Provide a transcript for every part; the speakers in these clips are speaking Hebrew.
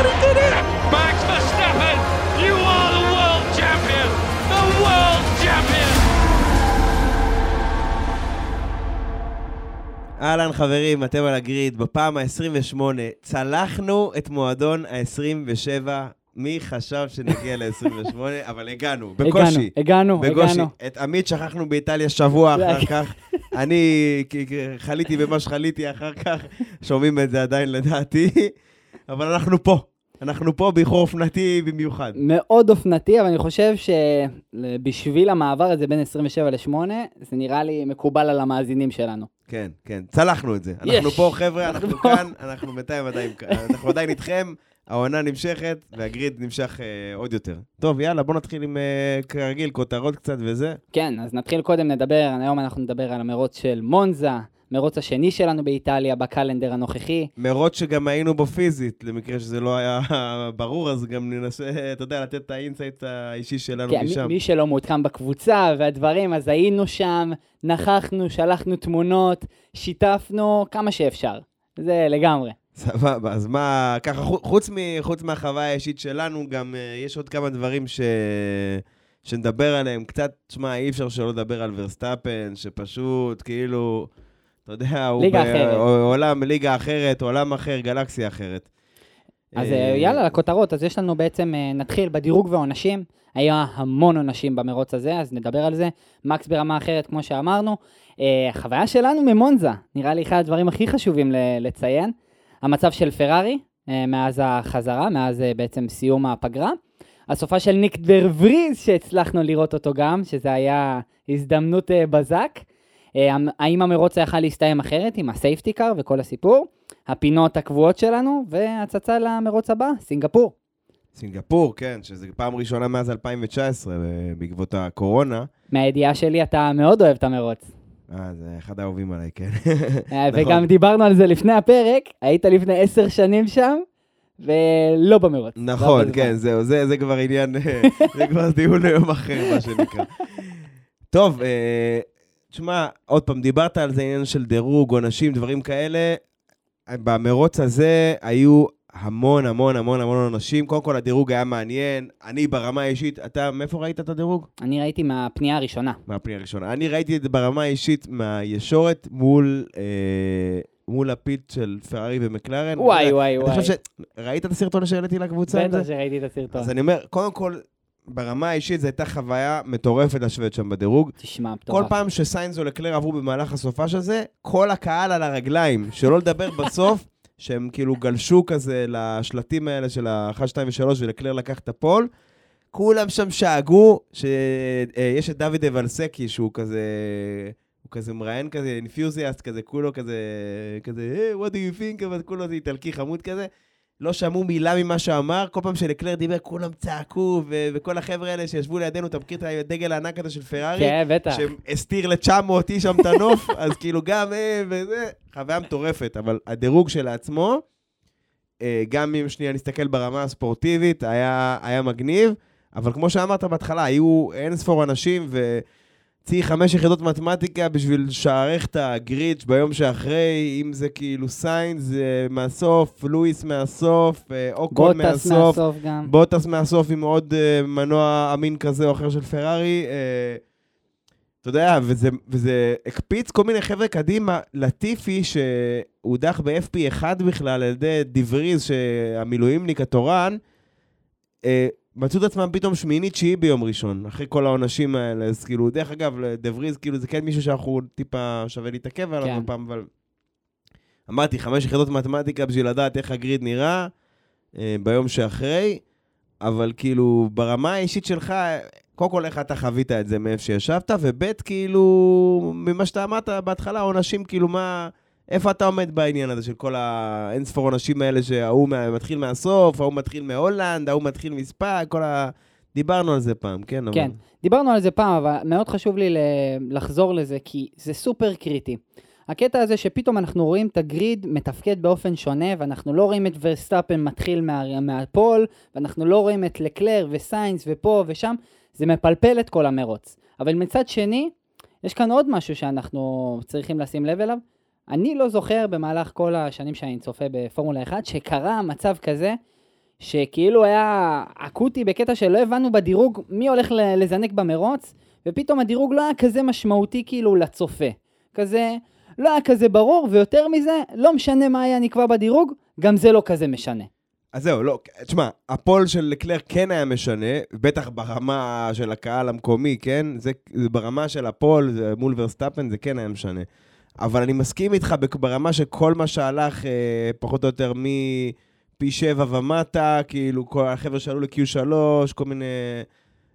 Max Verstappen, you are the world champion. The world champion. אהלן חברים, אתם על הגריד, בפעם ה-28 צלחנו את מועדון ה-27. מי חשב שנגיע ל-28? אבל הגענו, בקושי. הגענו, בקושי. הגענו. את עמית שכחנו באיטליה שבוע אחר כך. אני חליתי במה שחליתי אחר כך, שומעים את זה עדיין לדעתי, אבל אנחנו פה. אנחנו פה באיחור אופנתי במיוחד. מאוד אופנתי, אבל אני חושב שבשביל המעבר הזה בין 27 ל-8, זה נראה לי מקובל על המאזינים שלנו. כן, כן, צלחנו את זה. אנחנו. פה, חבר'ה, אנחנו. כאן, אנחנו בינתיים עדיין כאן. אנחנו עדיין איתכם, העונה נמשכת, והגריד נמשך אה, עוד יותר. טוב, יאללה, בוא נתחיל עם, אה, כרגיל, כותרות קצת וזה. כן, אז נתחיל קודם לדבר, היום אנחנו נדבר על המרוץ של מונזה, מרוץ השני שלנו באיטליה ב calendar הנוכחי. מרוץ שגם היינו בו פיזית, למקרה שזה לא היה ברור, אז גם ננסה, אתה יודע, לתת את ה insight האישי שלנו כן, משם. מי, מי שלא מעודכן בקבוצה והדברים, אז היינו שם, נכחנו, שלחנו תמונות, שיתפנו כמה שאפשר. זה לגמרי. סבבה, אז מה, ככה, חו- חוץ, מ, חוץ מהחוויה האישית שלנו, גם אה, יש עוד כמה דברים ש... שנדבר עליהם. קצת, תשמע, אי אפשר שלא לדבר על ורסטאפן, שפשוט, כאילו, אתה יודע, הוא ליגה אחרת. עולם, ליגה אחרת, עולם אחר, גלקסיה אחרת. אז אה, אה, יאללה, לכותרות. אז יש לנו בעצם, אה, נתחיל בדירוג ועונשים. היה המון עונשים במרוץ הזה, אז נדבר על זה. מקס ברמה אחרת, כמו שאמרנו. החוויה שלנו ממונזה, נראה לי אחד הדברים הכי חשובים לציין. המצב של פרארי, מאז החזרה, מאז בעצם סיום הפגרה. הסופה של ניק דר וריז, שהצלחנו לראות אותו גם, שזה היה הזדמנות בזק. אה, האם המרוץ היה להסתיים אחרת עם הסייפטי קאר וכל הסיפור? הפינות הקבועות שלנו, והצצה למרוץ הבא, סינגפור. סינגפור, כן, שזו פעם ראשונה מאז 2019, אה, בעקבות הקורונה. מהידיעה שלי, אתה מאוד אוהב את המרוץ. אה, זה אחד האהובים עליי, כן. אה, נכון. וגם דיברנו על זה לפני הפרק, היית לפני עשר שנים שם, ולא במרוץ. לא נכון, בזמן. כן, זהו, זה, זה כבר עניין, זה כבר דיון ליום אחר, מה שנקרא. טוב, תשמע, עוד פעם, דיברת על זה עניין של דירוג, עונשים, דברים כאלה. במרוץ הזה היו המון, המון, המון, המון עונשים. קודם כל, הדירוג היה מעניין. אני ברמה האישית, אתה, מאיפה ראית את הדירוג? אני ראיתי מהפנייה הראשונה. מהפנייה הראשונה. אני ראיתי את זה ברמה האישית מהישורת מול, אה, מול ה pit של פרארי ומקלרן. וואי, וואי, אני וואי. חושב ש... ראית את הסרטון שהעליתי לקבוצה? בטח? שראיתי את הסרטון. אז אני אומר, קודם כל, ברמה האישית זו הייתה חוויה מטורפת לשבת שם בדירוג. תשמע, כל מטורף. פעם שסיינס או לקלר עברו במהלך הסופש הזה, כל הקהל על הרגליים, שלא לדבר בסוף, שהם כאילו גלשו כזה לשלטים האלה של ה-1, 2 ו-3, ולקלר לקח את ה pole. כולם שם שאגו, שיש את דוד אבלסקי, שהוא כזה, הוא כזה מראיין כזה, אינפיוזיאסט כזה, כולו כזה, כזה, hey, what do you think, אבל כולו זה איטלקי חמוד כזה. לא שמעו מילה ממה שאמר, כל פעם שלקלר דיבר, כולם צעקו, ו- וכל החבר'ה האלה שישבו לידינו, אתה מכיר את הדגל הענק הזה של פרארי? כן, בטח. שהסתיר ל-900 איש שם את הנוף, אז כאילו גם הם וזה, חוויה מטורפת, אבל הדירוג שלעצמו, אה, גם אם שנייה נסתכל ברמה הספורטיבית, היה, היה מגניב, אבל כמו שאמרת בהתחלה, היו אין ספור אנשים, וצי חמש יחידות מתמטיקה בשביל לשערך את הגריץ' ביום שאחרי, אם זה כאילו סיינס אה, מהסוף, לואיס מהסוף, אה, אוקון בוטס מהסוף, מהסוף גם. בוטס מהסוף עם עוד uh, מנוע אמין כזה או אחר של פרארי. Uh, אתה יודע, וזה, וזה הקפיץ כל מיני חבר'ה קדימה. לטיפי, שהודח ב-FP1 בכלל על ידי דיבריז, שהמילואימניק התורן, uh, מצאו את עצמם פתאום שמינית תשיעי ביום ראשון, אחרי כל העונשים האלה. אז כאילו, דרך אגב, דבריז, כאילו, זה כן מישהו שאנחנו טיפה שווה להתעכב עליו כן. פעם, אבל... אמרתי, חמש יחידות מתמטיקה בשביל לדעת איך הגריד נראה אה, ביום שאחרי, אבל כאילו, ברמה האישית שלך, קודם כל, איך אתה חווית את זה מאיפה שישבת, וב' כאילו, ממה שאתה אמרת בהתחלה, עונשים, כאילו, מה... איפה אתה עומד בעניין הזה של כל האינספור עונשים האלה שההוא מתחיל מהסוף, ההוא מתחיל מהולנד, ההוא מתחיל מספא, כל ה... דיברנו על זה פעם, כן? אבל... כן, דיברנו על זה פעם, אבל מאוד חשוב לי לחזור לזה, כי זה סופר קריטי. הקטע הזה שפתאום אנחנו רואים את ה grid מתפקד באופן שונה, ואנחנו לא רואים את ורסטאפן מתחיל מה, מה pole, ואנחנו לא רואים את לקלר וסיינס ופה ושם, זה מפלפל את כל המרוץ. אבל מצד שני, יש כאן עוד משהו שאנחנו צריכים לשים לב אליו. אני לא זוכר במהלך כל השנים שאני צופה בפורמולה 1, שקרה מצב כזה, שכאילו היה אקוטי בקטע שלא הבנו בדירוג מי הולך לזנק במרוץ, ופתאום הדירוג לא היה כזה משמעותי כאילו לצופה. כזה, לא היה כזה ברור, ויותר מזה, לא משנה מה היה נקבע בדירוג, גם זה לא כזה משנה. אז זהו, לא, תשמע, ה pole של לקלר כן היה משנה, בטח ברמה של הקהל המקומי, כן? זה, זה ברמה של ה pole זה מול ורסטאפן, זה כן היה משנה. אבל אני מסכים איתך ברמה שכל מה שהלך אה, פחות או יותר מפי שבע ומטה, כאילו, כל החבר'ה שעלו ל-Q3, כל מיני...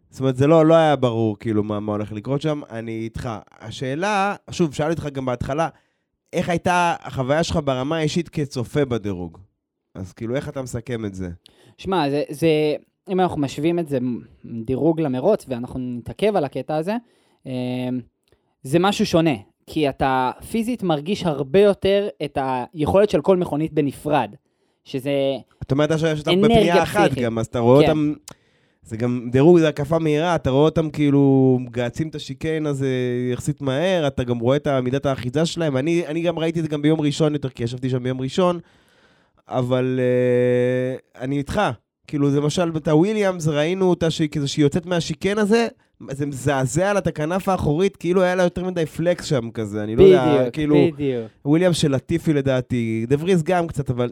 זאת אומרת, זה לא, לא היה ברור, כאילו, מה, מה הולך לקרות שם. אני איתך. השאלה, שוב, שאלתי אותך גם בהתחלה, איך הייתה החוויה שלך ברמה האישית כצופה בדירוג? אז כאילו, איך אתה מסכם את זה? שמע, זה, זה, אם אנחנו משווים את זה דירוג למרוץ, ואנחנו נתעכב על הקטע הזה, אה, זה משהו שונה. כי אתה פיזית מרגיש הרבה יותר את היכולת של כל מכונית בנפרד. שזה... את אומרת שאתה אנרגיה בפנייה אחת פסיכית. גם, אז אתה רואה כן. אותם... זה גם דירוג, זה הקפה מהירה, אתה רואה אותם כאילו מגהצים את השיקיין הזה יחסית מהר, אתה גם רואה את מידת האחיזה שלהם. אני, אני גם ראיתי את זה גם ביום ראשון יותר, כי ישבתי שם ביום ראשון, אבל uh, אני איתך. כאילו, למשל, את הוויליאמס, ראינו אותה שהיא, כזה שהיא יוצאת מהשיקיין הזה, זה מזעזע את הכנף האחורית, כאילו היה לה יותר מדי פלקס שם כזה, אני לא יודע, בדיוק, כאילו... בדיוק. וויליאמס של לטיפי לדעתי, דה וריס גם קצת, אבל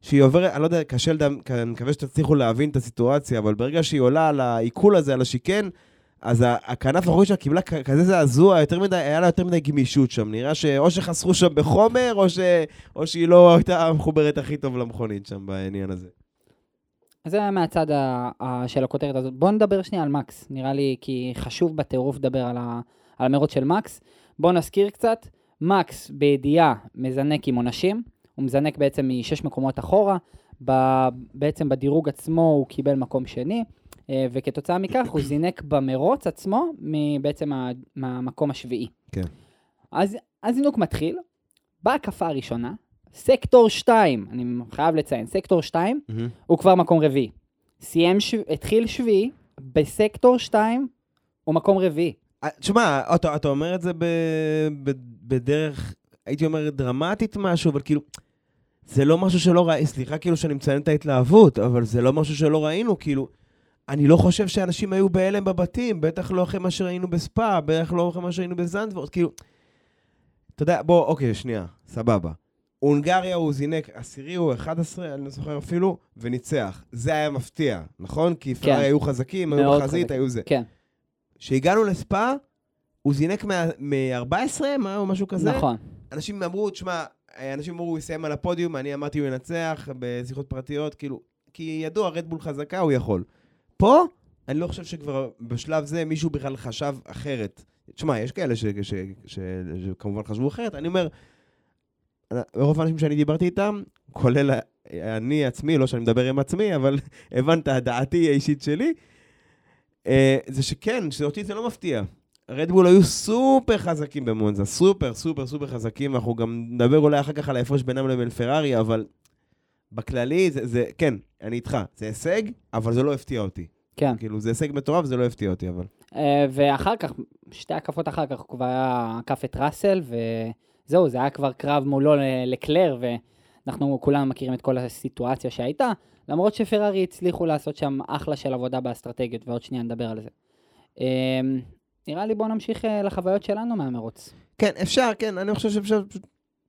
שהיא עוברת, אני לא יודע, קשה לדעת, אני מקווה שתצליחו להבין את הסיטואציה, אבל ברגע שהיא עולה על העיכול הזה, על השיקן, אז הכנף האחורית שלה קיבלה כזה זעזוע, יותר מדי, היה לה יותר מדי גמישות שם, נראה שאו שחסכו שם בחומר, או, ש, או שהיא לא הייתה מחוברת הכי טוב למכונית שם בעניין הזה. אז זה היה מהצד ה- ה- של הכותרת הזאת. בואו נדבר שנייה על מקס, נראה לי כי חשוב בטירוף לדבר על, ה- על המרוץ של מקס. בואו נזכיר קצת, מקס בידיעה מזנק עם עונשים, הוא מזנק בעצם משש מקומות אחורה, ב- בעצם בדירוג עצמו הוא קיבל מקום שני, אה, וכתוצאה מכך הוא זינק במרוץ עצמו בעצם מה- מהמקום השביעי. כן. אז הזינוק מתחיל, בהקפה הראשונה, סקטור 2, אני חייב לציין, סקטור 2, הוא כבר מקום רביעי. סיים, שו... התחיל שביעי, בסקטור 2 הוא מקום רביעי. אה, תשמע, אתה, אתה אומר את זה ב, ב, בדרך, הייתי אומר דרמטית משהו, אבל כאילו, זה לא משהו שלא ראינו, סליחה כאילו שאני מציין את ההתלהבות, אבל זה לא משהו שלא ראינו, כאילו, אני לא חושב שאנשים היו בהלם בבתים, בטח לא אחרי מה שראינו בספא, בטח לא אחרי מה שראינו בזנדוורד, כאילו, אתה יודע, בוא, אוקיי, שנייה, סבבה. הונגריה הוא זינק עשירי, הוא 11, אני לא זוכר אפילו, וניצח. זה היה מפתיע, נכון? כי פרארי היו חזקים, היו בחזית, חזקים. היו זה. כן, כשהגענו לספא, הוא זינק מ-14, מה, או משהו כזה? נכון. אנשים אמרו, תשמע, אנשים אמרו, הוא יסיים על הפודיום, אני אמרתי, הוא ינצח בשיחות פרטיות, כאילו, כי ידוע, רדבול חזקה, הוא יכול. פה, אני לא חושב שכבר בשלב זה מישהו בכלל חשב אחרת. תשמע, יש כאלה ש- ש- ש- שכמובן חשבו אחרת, אני אומר, רוב האנשים שאני דיברתי איתם, כולל אני עצמי, לא שאני מדבר עם עצמי, אבל הבנת, דעתי האישית שלי, אה, זה שכן, שאותי זה לא מפתיע. רדבול היו סופר חזקים במונזה, סופר, סופר, סופר חזקים, אנחנו גם נדבר אולי אחר כך על ההפרש בינם לבין פרארי, אבל בכללי, זה, זה, כן, אני איתך, זה הישג, אבל זה לא הפתיע אותי. כן. כאילו, זה הישג מטורף, זה לא הפתיע אותי, אבל... אה, ואחר כך, שתי הקפות אחר כך, הוא כבר היה עקף את ראסל, וזהו, זה היה כבר קרב מולו לקלר, ואנחנו כולנו מכירים את כל הסיטואציה שהייתה, למרות שפרארי הצליחו לעשות שם אחלה של עבודה באסטרטגיות, ועוד שנייה נדבר על זה. אה, נראה לי בואו נמשיך אה, לחוויות שלנו מהמרוץ. כן, אפשר, כן, אני חושב שאפשר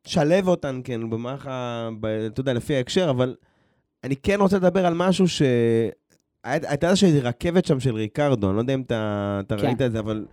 לשלב אותן, כן, במערך ה... אתה יודע, לפי ההקשר, אבל אני כן רוצה לדבר על משהו ש... הייתה איזושהי רכבת שם של ריקרדו, אני לא יודע אם אתה, אתה כן. ראית את זה, אבל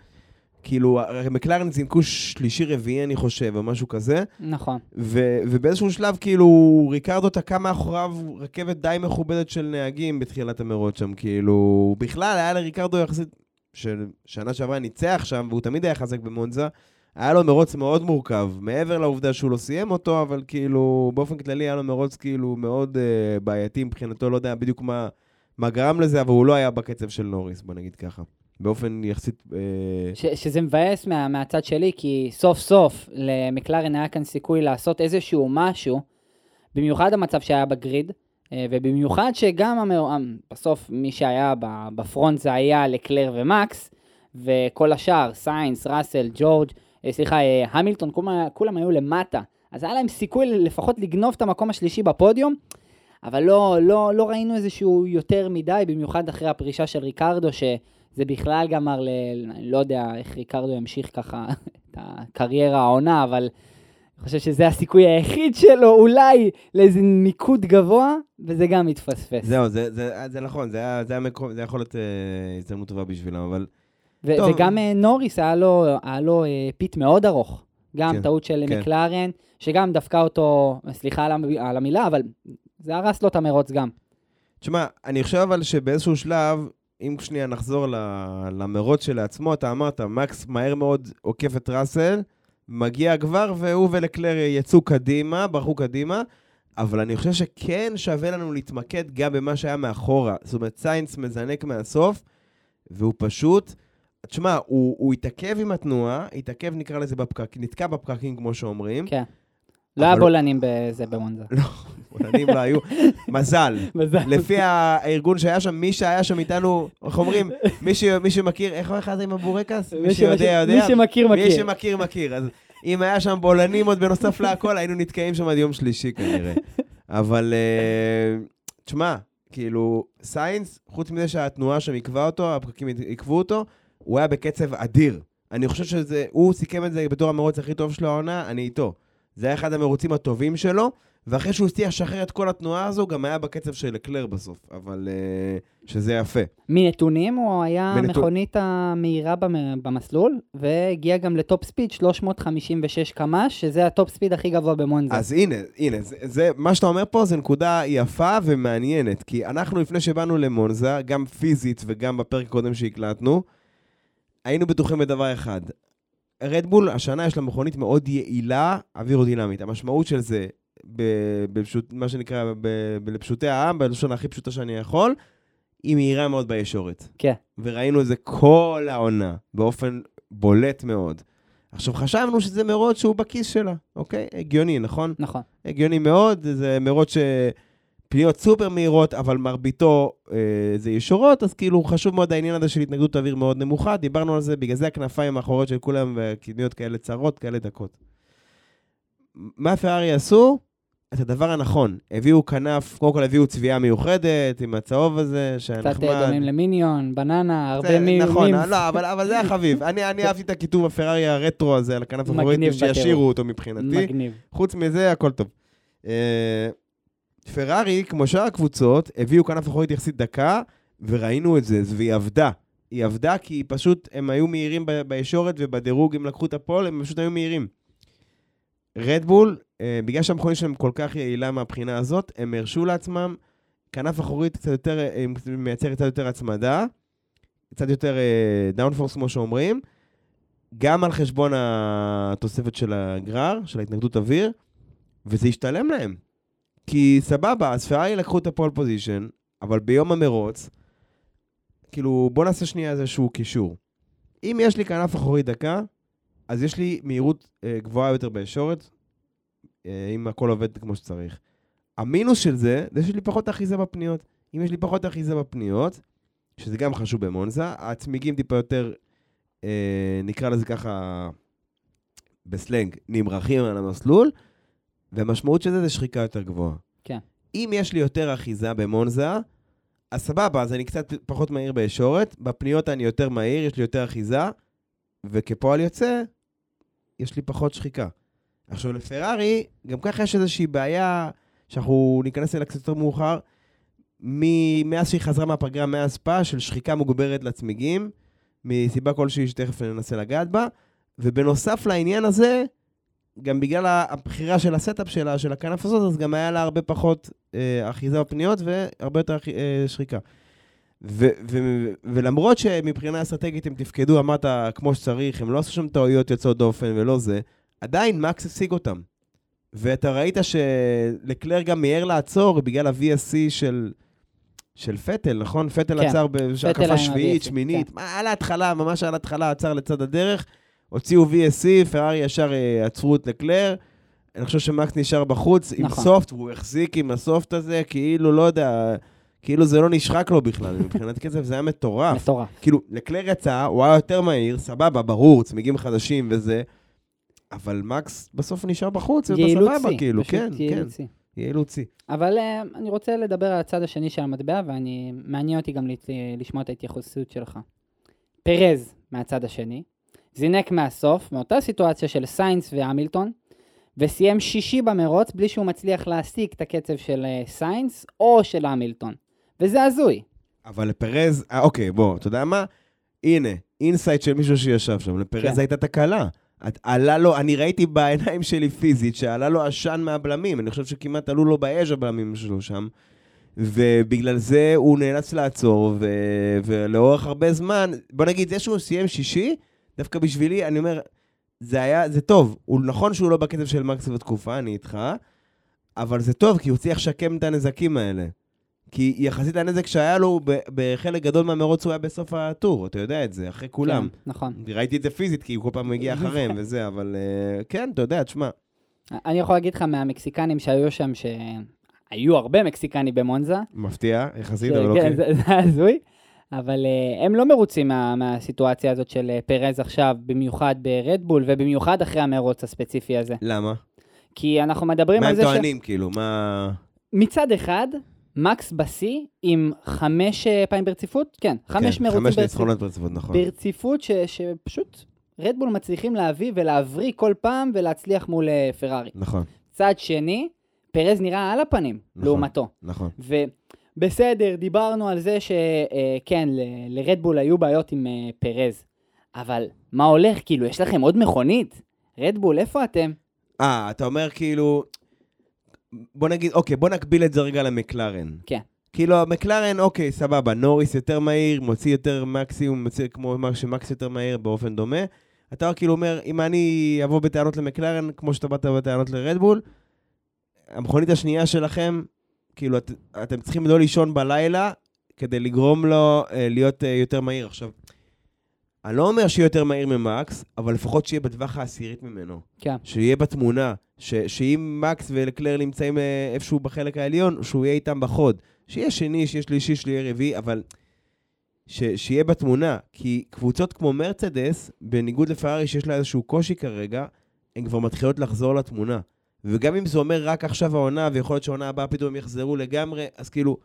כאילו, מקלרן זינקו שלישי-רביעי, אני חושב, או משהו כזה, נכון. ו- ובאיזשהו שלב, כאילו, ריקרדו תקע מאחוריו רכבת די מכובדת של נהגים בתחילת המרוץ שם, כאילו, בכלל, היה לריקרדו יחסית, ששנה שעברה ניצח שם, והוא תמיד היה חזק במונזה, היה לו מרוץ מאוד מורכב, מעבר לעובדה שהוא לא סיים אותו, אבל כאילו, באופן כללי היה לו מרוץ כאילו מאוד uh, בעייתי מבחינתו, לא יודע בדיוק מה, מה גרם לזה, אבל הוא לא היה בקצב של נוריס, בוא נגיד ככה. באופן יחסית... Uh, ש, שזה מבאס מה, מהצד שלי, כי סוף סוף למקלרן היה כאן סיכוי לעשות איזשהו משהו, במיוחד המצב שהיה בגריד, אה, ובמיוחד שגם המאו... בסוף מי שהיה בפרונט זה היה לקלר ומקס, וכל השאר, סיינס, ראסל, ג'ורג', אה, סליחה, אה, המילטון, כולם, כולם היו למטה. אז היה להם סיכוי לפחות לגנוב את המקום השלישי בפודיום, אבל לא, לא, לא ראינו איזשהו יותר מדי, במיוחד אחרי הפרישה של ריקרדו, שזה בכלל גמר ל... אני לא יודע איך ריקרדו ימשיך ככה את הקריירה העונה, אבל אני חושב שזה הסיכוי היחיד שלו, אולי, לאיזה מיקום גבוה, וזה גם מתפספס. זהו, זה, זה, זה נכון, זה, היה, זה, היה מקום, זה יכול להיות אה, הזדמנות טובה בשבילם, אבל... ו- טוב. וגם אה, נוריס היה לו, היה לו אה, pit מאוד ארוך. גם כן, טעות של כן. מקלרן, שגם דפקה אותו, סליחה על המילה, אבל זה הרס לו את המרוץ גם. תשמע, אני חושב אבל שבאיזשהו שלב, אם שנייה נחזור למרוץ שלעצמו, אתה אמרת, מקס מהר מאוד עוקף את ראסל, מגיע כבר, והוא ולקלר יצאו קדימה, ברחו קדימה, אבל אני חושב שכן שווה לנו להתמקד גם במה שהיה מאחורה. זאת אומרת, סיינס מזנק מהסוף, והוא פשוט... תשמע, הוא, הוא התעכב עם התנועה, התעכב נקרא לזה בפקק, נתקע בפקקים כמו שאומרים. כן. לא היה אבל- בולענים בזה במונזה. בולענים לא היו. מזל. מזל. לפי הארגון שהיה שם, מי שהיה שם איתנו, איך אומרים, מי, מי שמכיר, איך אחד עם הבורקס? מי שיודע, יודע. מי שמכיר, מי מכיר. שמכיר, מכיר. אז אם היה שם בולענים עוד בנוסף להכל, היינו נתקעים שם עד יום שלישי כנראה. אבל, אה, תשמע, כאילו, סיינס, חוץ מזה שהתנועה שם עיכבה אותו, הפקקים עיכבו אותו, הוא היה בקצב אדיר. אני חושב שזה, הוא סיכם את זה בתור המרוץ הכי טוב שלו העונה, אני איתו. זה היה אחד המרוצים הטובים שלו, ואחרי שהוא הצליח לשחרר את כל התנועה הזו, גם היה בקצב של לקלר בסוף, אבל uh, שזה יפה. מנתונים הוא היה מנתון- המכונית המהירה במ- במסלול, והגיע גם ל top speed 356 קמ"ש, שזה ה top speed הכי גבוה במונזה. אז הנה, הנה, זה, זה, מה שאתה אומר פה זה נקודה יפה ומעניינת, כי אנחנו לפני שבאנו למונזה, גם פיזית וגם בפרק הקודם שהקלטנו, היינו בטוחים בדבר אחד. רדבול, השנה יש לה מכונית מאוד יעילה, אווירודינמית. המשמעות של זה, בפשוט, מה שנקרא, בלפשוטי העם, בלשון הכי פשוטה שאני יכול, היא מהירה מאוד בישורת. כן. וראינו את זה כל העונה, באופן בולט מאוד. עכשיו, חשבנו שזה מרוץ שהוא בכיס שלה, אוקיי? הגיוני, נכון? נכון. הגיוני מאוד, זה מרוץ ש... פניות סופר מהירות, אבל מרביתו אה, זה ישורות, אז כאילו חשוב מאוד העניין הזה של התנגדות אוויר מאוד נמוכה, דיברנו על זה, בגלל זה הכנפיים האחוריות של כולם והקדמיות כאלה צרות, כאלה דקות. מה פרארי עשו? את הדבר הנכון. הביאו כנף, קודם כל הביאו צביעה מיוחדת עם הצהוב הזה, שהיה קצת נחמד. אה, דומים למיניון, בננה, הרבה זה, מי- נכון. לא, אבל, אבל זה החביב. אני, אני אהבתי את הכיתוב הפרארי הרטרו הזה על הכנף האחורית, שישאירו. אותו מבחינתי. מגניב. חוץ מזה, הכל טוב. אה, פרארי, כמו שאר הקבוצות, הביאו כנף אחורית יחסית דקה, וראינו את זה, והיא עבדה. היא עבדה כי פשוט הם היו מהירים בישורת, ובדירוג הם לקחו את הפועל, הם פשוט היו מהירים. רדבול, אה, בגלל שהמכונית שלהם כל כך יעילה מהבחינה הזאת, הם הרשו לעצמם כנף אחורית קצת יותר, אה, מייצרת קצת יותר הצמדה, קצת יותר דאונפורס כמו שאומרים, גם על חשבון התוספת של הגרר, של ההתנגדות אוויר, וזה השתלם להם. כי סבבה, אז פרארי לקחו את הפול פוזיישן, אבל ביום המרוץ, כאילו, בוא נעשה שנייה איזשהו קישור. אם יש לי כנף אחורית דקה, אז יש לי מהירות אה, גבוהה יותר בישורת, אה, אם הכל עובד כמו שצריך. המינוס של זה, זה שיש לי פחות אחיזה בפניות. אם יש לי פחות אחיזה בפניות, שזה גם חשוב במונזה, הצמיגים טיפה יותר, אה, נקרא לזה ככה, בסלנג, נמרחים על המסלול, והמשמעות של זה זה שחיקה יותר גבוהה. כן. אם יש לי יותר אחיזה במונזה, אז סבבה, אז אני קצת פחות מהיר בישורת, בפניות אני יותר מהיר, יש לי יותר אחיזה, וכפועל יוצא, יש לי פחות שחיקה. עכשיו, לפרארי, גם ככה יש איזושהי בעיה, שאנחנו ניכנס אליה קצת יותר מאוחר, מאז שהיא חזרה מהפגרה, מאז פא, של שחיקה מוגברת לצמיגים, מסיבה כלשהי שתכף ננסה לגעת בה, ובנוסף לעניין הזה, גם בגלל הבחירה של ה setup שלה, של הכנף הזאת, אז גם היה לה הרבה פחות אה, אחיזה בפניות והרבה יותר אה, שחיקה. ו- ו- ולמרות שמבחינה אסטרטגית הם תפקדו, אמרת, כמו שצריך, הם לא עשו שם טעויות יוצאות דופן ולא זה, עדיין מקס השיג אותם. ואתה ראית שלקלר גם מיהר לעצור בגלל ה-VSC של, של פטל, נכון? פטל כן, עצר בהקפה שביעית, שמינית, כן. על ההתחלה, ממש על ההתחלה עצר לצד הדרך, הוציאו VSC, פרארי ישר אה, עצרו את לקלר. אני חושב שמקס נשאר בחוץ עם נכון. סופט, והוא החזיק עם הסופט הזה, כאילו, לא יודע, כאילו זה לא נשחק לו בכלל, מבחינת קצב זה היה מטורף. מטורף. כאילו, לקלר יצא, הוא היה יותר מהיר, סבבה, ברור, צמיגים חדשים וזה, אבל מקס בסוף נשאר בחוץ, ובסבבה, כאילו, כן, כן, שיא. אבל אה, אני רוצה לדבר על הצד השני של המטבע, ואני, מעניין אותי גם לת- לשמוע את ההתייחסות שלך. פרז מהצד השני, זינק מהסוף, מאותה סיטואציה של סיינס והמילטון, וסיים שישי במרוץ בלי שהוא מצליח להשיג את הקצב של אה, סיינס או של המילטון. וזה הזוי. אבל לפרז, אה, אוקיי, בוא, אתה יודע מה? הנה, insight של מישהו שישב שם, לפרז כן. הייתה תקלה. את- עלה לו, אני ראיתי בעיניים שלי פיזית, שעלה לו עשן מהבלמים, אני חושב שכמעט עלו לו באש הבלמים שלו שם. ובגלל זה הוא נאלץ לעצור, ו... ולאורך הרבה זמן, בוא נגיד, זה שהוא סיים שישי, דווקא בשבילי, אני אומר, זה היה, זה טוב. הוא נכון שהוא לא בקצב של מקס בתקופה, אני איתך, אבל זה טוב, כי הוא צריך לשקם את הנזקים האלה. כי יחסית הנזק שהיה לו, בחלק גדול מהמרוץ הוא היה בסוף הטור, אתה יודע את זה, אחרי כולם. כן, נכון. ראיתי את זה פיזית, כי הוא כל פעם מגיע אחריהם וזה, אבל אה, כן, אתה יודע, תשמע. אני יכול להגיד לך מהמקסיקנים שהיו שם, שהיו הרבה מקסיקנים במונזה, מפתיע, יחסית, אבל כן, אוקיי. זה הזוי. אבל uh, הם לא מרוצים מה, מהסיטואציה הזאת של uh, פרז עכשיו, במיוחד ברדבול, ובמיוחד אחרי המרוץ הספציפי הזה. למה? כי אנחנו מדברים מה על הם זה טוענים, כאילו, מה... שמצד אחד, מקס בשיא עם חמש uh, פעמים ברציפות, כן, חמש כן, מרוצים חמש ברציפות. ניצחונות ברציפות, נכון. ברציפות ש, שפשוט רדבול מצליחים להביא ולהבריא כל פעם ולהצליח מול אה, פרארי. נכון, צד שני, פרז נראה על הפנים, נכון. לעומתו. נכון. ובסדר, דיברנו על זה שכן, לרדבול היו בעיות עם אה, פרז, אבל מה הולך? כאילו, יש לכם עוד מכונית? רדבול, איפה אתם? אה, אתה אומר כאילו... בוא נגיד, אוקיי, בוא נקביל את זה רגע למקלרן. כן. כאילו, המקלרן, אוקיי, סבבה, נוריס יותר מהיר, מוציא יותר מקסימום, מוציא כמו מה שמקס יותר מהיר באופן דומה. אתה כאילו אומר, אם אני אבוא בטענות למקלרן, כמו שאתה באת בטענות לרדבול, המכונית השנייה שלכם, כאילו, את, אתם צריכים לא לישון בלילה כדי לגרום לו אה, להיות אה, יותר מהיר. עכשיו, אני לא אומר שיהיה יותר מהיר ממקס, אבל לפחות שיהיה בטווח העשירית ממנו. כן. שיהיה בתמונה, ש, שאם מקס ולקלר נמצאים אה, איפשהו בחלק העליון, שהוא יהיה איתם בחוד. שיהיה שני, שיהיה שלישי, שיהיה רביעי, אבל ש, שיהיה בתמונה. כי קבוצות כמו מרצדס, בניגוד לפרארי שיש לה איזשהו קושי כרגע, הן כבר מתחילות לחזור לתמונה. וגם אם זה אומר רק עכשיו העונה, ויכול להיות שהעונה הבאה פתאום יחזרו לגמרי, אז כאילו,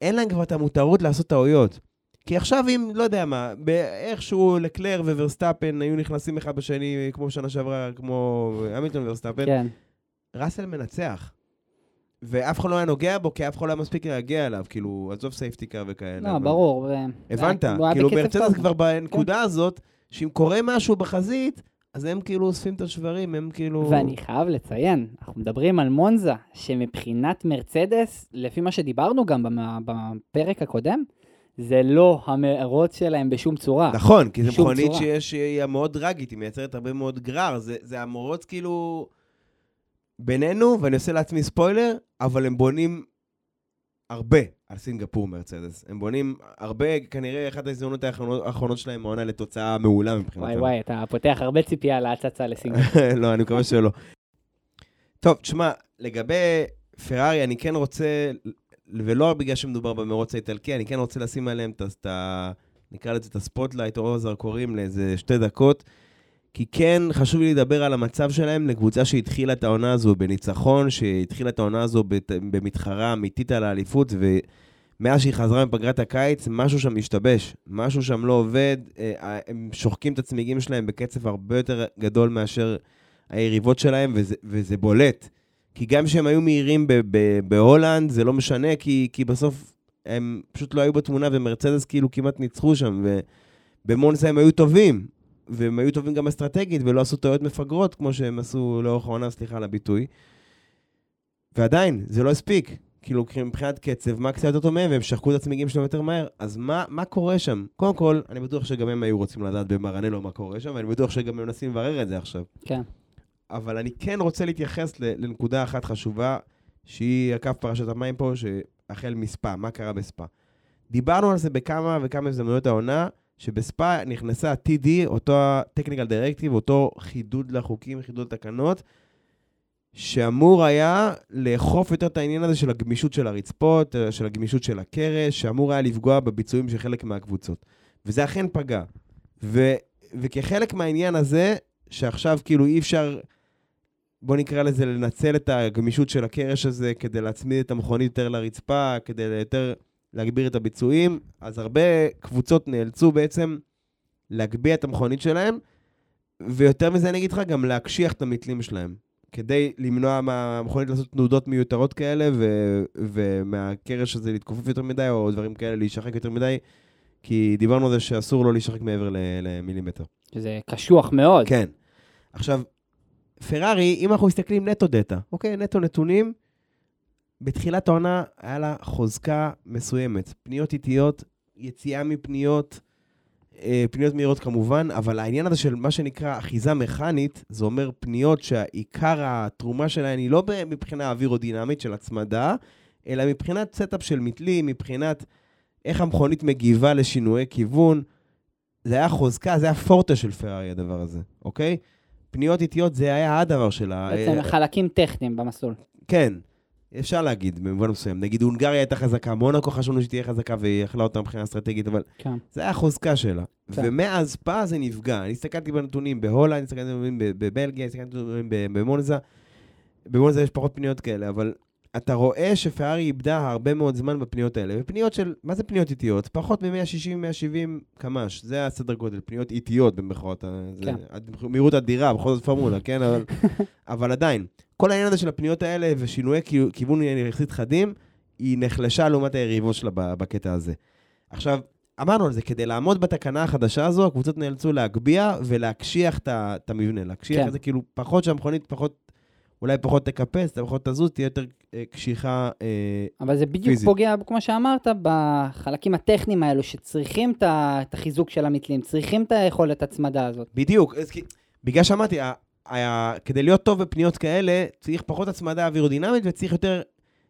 אין להם כבר את המותרות לעשות טעויות. כי עכשיו אם, לא יודע מה, באיכשהו לקלר וורסטאפן היו נכנסים אחד בשני, כמו שנה שעברה, כמו המילטון וורסטאפן, כן. ראסל מנצח. ואף אחד לא היה נוגע בו, כי אף אחד לא היה מספיק להגיע אליו, כאילו, עזוב safety car וכאלה. לא, אבל- ברור. הבנת, כאילו מרצדס. כבר בנקודה הזאת, שאם קורה משהו בחזית, אז הם כאילו אוספים את השברים, הם כאילו... ואני חייב לציין, אנחנו מדברים על מונזה, שמבחינת מרצדס, לפי מה שדיברנו גם בפרק הקודם, זה לא המרוץ שלהם בשום צורה. נכון, כי זו מכונית צורה. שיש, שהיא מאוד דרגית, היא מייצרת הרבה מאוד גרר, זה, זה המרוץ כאילו בינינו, ואני עושה לעצמי ספוילר, אבל הם בונים הרבה על סינגפור מרצדס. הם בונים הרבה, כנראה אחת ההזדמנות האחרונות, שלהם העונה לתוצאה מעולה מבחינתם. וואי וואי, אתה פותח הרבה ציפייה להצצה לסינגל. לא, אני מקווה שלא. טוב, תשמע, לגבי פרארי, אני כן רוצה, ולא בגלל שמדובר במרוץ האיטלקי, אני כן רוצה לשים עליהם את ה... נקרא לזה את ה spotlight או הזרקורים לאיזה שתי דקות, כי כן חשוב לי לדבר על המצב שלהם לקבוצה שהתחילה את העונה הזו בניצחון, שהתחילה את העונה הזו במתחרה אמיתית על האליפות, ומאז שהיא חזרה מפגרת הקיץ, משהו שם השתבש, משהו שם לא עובד, אה, הם שוחקים את הצמיגים שלהם בקצב הרבה יותר גדול מאשר היריבות שלהם, וזה, וזה בולט. כי גם כשהם היו מהירים בהולנד, זה לא משנה, כי, כי בסוף הם פשוט לא היו בתמונה, ומרצדס כאילו כמעט ניצחו שם, ובמונסה הם היו טובים, והם היו טובים גם אסטרטגית, ולא עשו טעויות מפגרות, כמו שהם עשו לאורך העונה, סליחה על הביטוי. ועדיין, זה לא הספיק. כאילו, מבחינת קצב, מקס היה יותר טוב מהם, והם שחקו את הצמיגים שלהם יותר מהר, אז מה, מה קורה שם? קודם כל, אני בטוח שגם הם היו רוצים לדעת במרנלו מה קורה שם, ואני בטוח שגם הם מנסים לברר את זה עכשיו. כן. אבל אני כן רוצה להתייחס לנקודה אחת חשובה, שהיא הקו פרשת המים פה, שהחל מספא, מה קרה בספא. דיברנו על זה בכמה וכמה הזדמנויות העונה, שבספא נכנסה ה-TD, אותו ה-Technical Directive, אותו חידוד לחוקים, חידוד לתקנות, שאמור היה לאכוף יותר את העניין הזה של הגמישות של הרצפות, של הגמישות של הקרש, שאמור היה לפגוע בביצועים של חלק מהקבוצות. וזה אכן פגע. ו, וכחלק מהעניין הזה, שעכשיו כאילו אי אפשר, בוא נקרא לזה, לנצל את הגמישות של הקרש הזה כדי להצמיד את המכונית יותר לרצפה, כדי יותר להגביר את הביצועים, אז הרבה קבוצות נאלצו בעצם להגביה את המכונית שלהם, ויותר מזה אני אגיד לך, גם להקשיח את המתלים שלהם. כדי למנוע מהמכונית לעשות תנודות מיותרות כאלה, ו- ומהקרש הזה להתכופף יותר מדי, או דברים כאלה להישחק יותר מדי, כי דיברנו על זה שאסור לו להישחק מעבר ל- למילימטר. שזה קשוח מאוד. כן. עכשיו, פרארי, אם אנחנו מסתכלים נטו דאטה, אוקיי, נטו נתונים, בתחילת העונה היה לה חוזקה מסוימת. פניות איטיות, יציאה מפניות, אה, פניות מהירות כמובן, אבל העניין הזה של מה שנקרא אחיזה מכנית, זה אומר פניות שהעיקר התרומה שלהן היא לא מבחינה אווירודינמית של הצמדה, אלא מבחינת setup של מתלים, מבחינת איך המכונית מגיבה לשינויי כיוון. זה היה חוזקה, זה היה פורטה של פרארי הדבר הזה, אוקיי? פניות איטיות זה היה הדבר שלה. בעצם אה, חלקים טכניים במסלול. כן, אפשר להגיד במובן מסוים. נגיד הונגריה הייתה חזקה, מונקו חשבנו שתהיה חזקה והיא אכלה אותה מבחינה אסטרטגית, אבל כן. זה היה החוזקה שלה. כן. ומאז פא זה נפגע. אני הסתכלתי בנתונים בהולנד, הסתכלתי בנתונים בבלגיה, הסתכלתי בנתונים במונזה. במונזה יש פחות פניות כאלה, אבל אתה רואה שפרארי איבדה הרבה מאוד זמן בפניות האלה. ופניות של, מה זה פניות איטיות? פחות מ-160-170 קמ"ש. זה הסדר גודל, פניות איטיות במרכאות. זה כן. עד- מהירות אדירה, בכל זאת פורמולה, כן? אבל, אבל עדיין, כל העניין הזה של הפניות האלה ושינויי כי- כיוון יחסית חדים, היא נחלשה לעומת היריבות שלה בקטע הזה. עכשיו, אמרנו על זה, כדי לעמוד בתקנה החדשה הזו, הקבוצות נאלצו להגביה ולהקשיח את המבנה. להקשיח כן. את זה כאילו פחות שהמכונית פחות, אולי פחות תקפץ, פחות תזוז, תהיה יותר אה, קשיחה. אה, אבל זה בדיוק פיזית. פוגע, כמו שאמרת, בחלקים הטכניים האלו, שצריכים את החיזוק של המתלים, צריכים את היכולת הצמדה הזאת. בדיוק, אז כי, בגלל שאמרתי, ה- ה- כדי להיות טוב בפניות כאלה, צריך פחות הצמדה אווירודינמית וצריך יותר